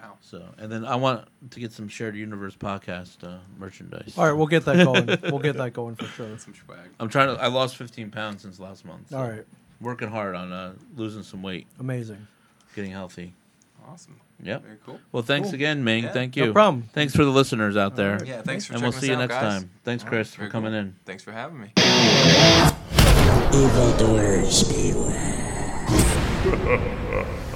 S2: Wow.
S1: So, and then I want to get some shared universe podcast uh, merchandise.
S3: All right, we'll get that going. we'll get that going for sure.
S2: Some swag.
S1: I'm trying to. I lost 15 pounds since last month. so
S3: All right,
S1: Working hard on uh, losing some weight,
S3: amazing.
S1: getting healthy.
S2: Awesome.
S1: Yep.
S2: Very cool.
S1: Well, thanks
S3: Cool.
S1: again, Ming.
S2: Yeah.
S1: Thank you.
S3: No problem.
S1: Thanks for the listeners out there.
S3: right.
S2: Yeah. Thanks for
S1: And
S2: checking
S1: we'll see
S2: us
S1: you
S2: out,
S1: next
S2: guys.
S1: time. Thanks,
S2: All
S1: Chris,
S2: right,
S1: for coming
S2: cool.
S1: in.
S2: Thanks for having me.
S4: Evildoers beware.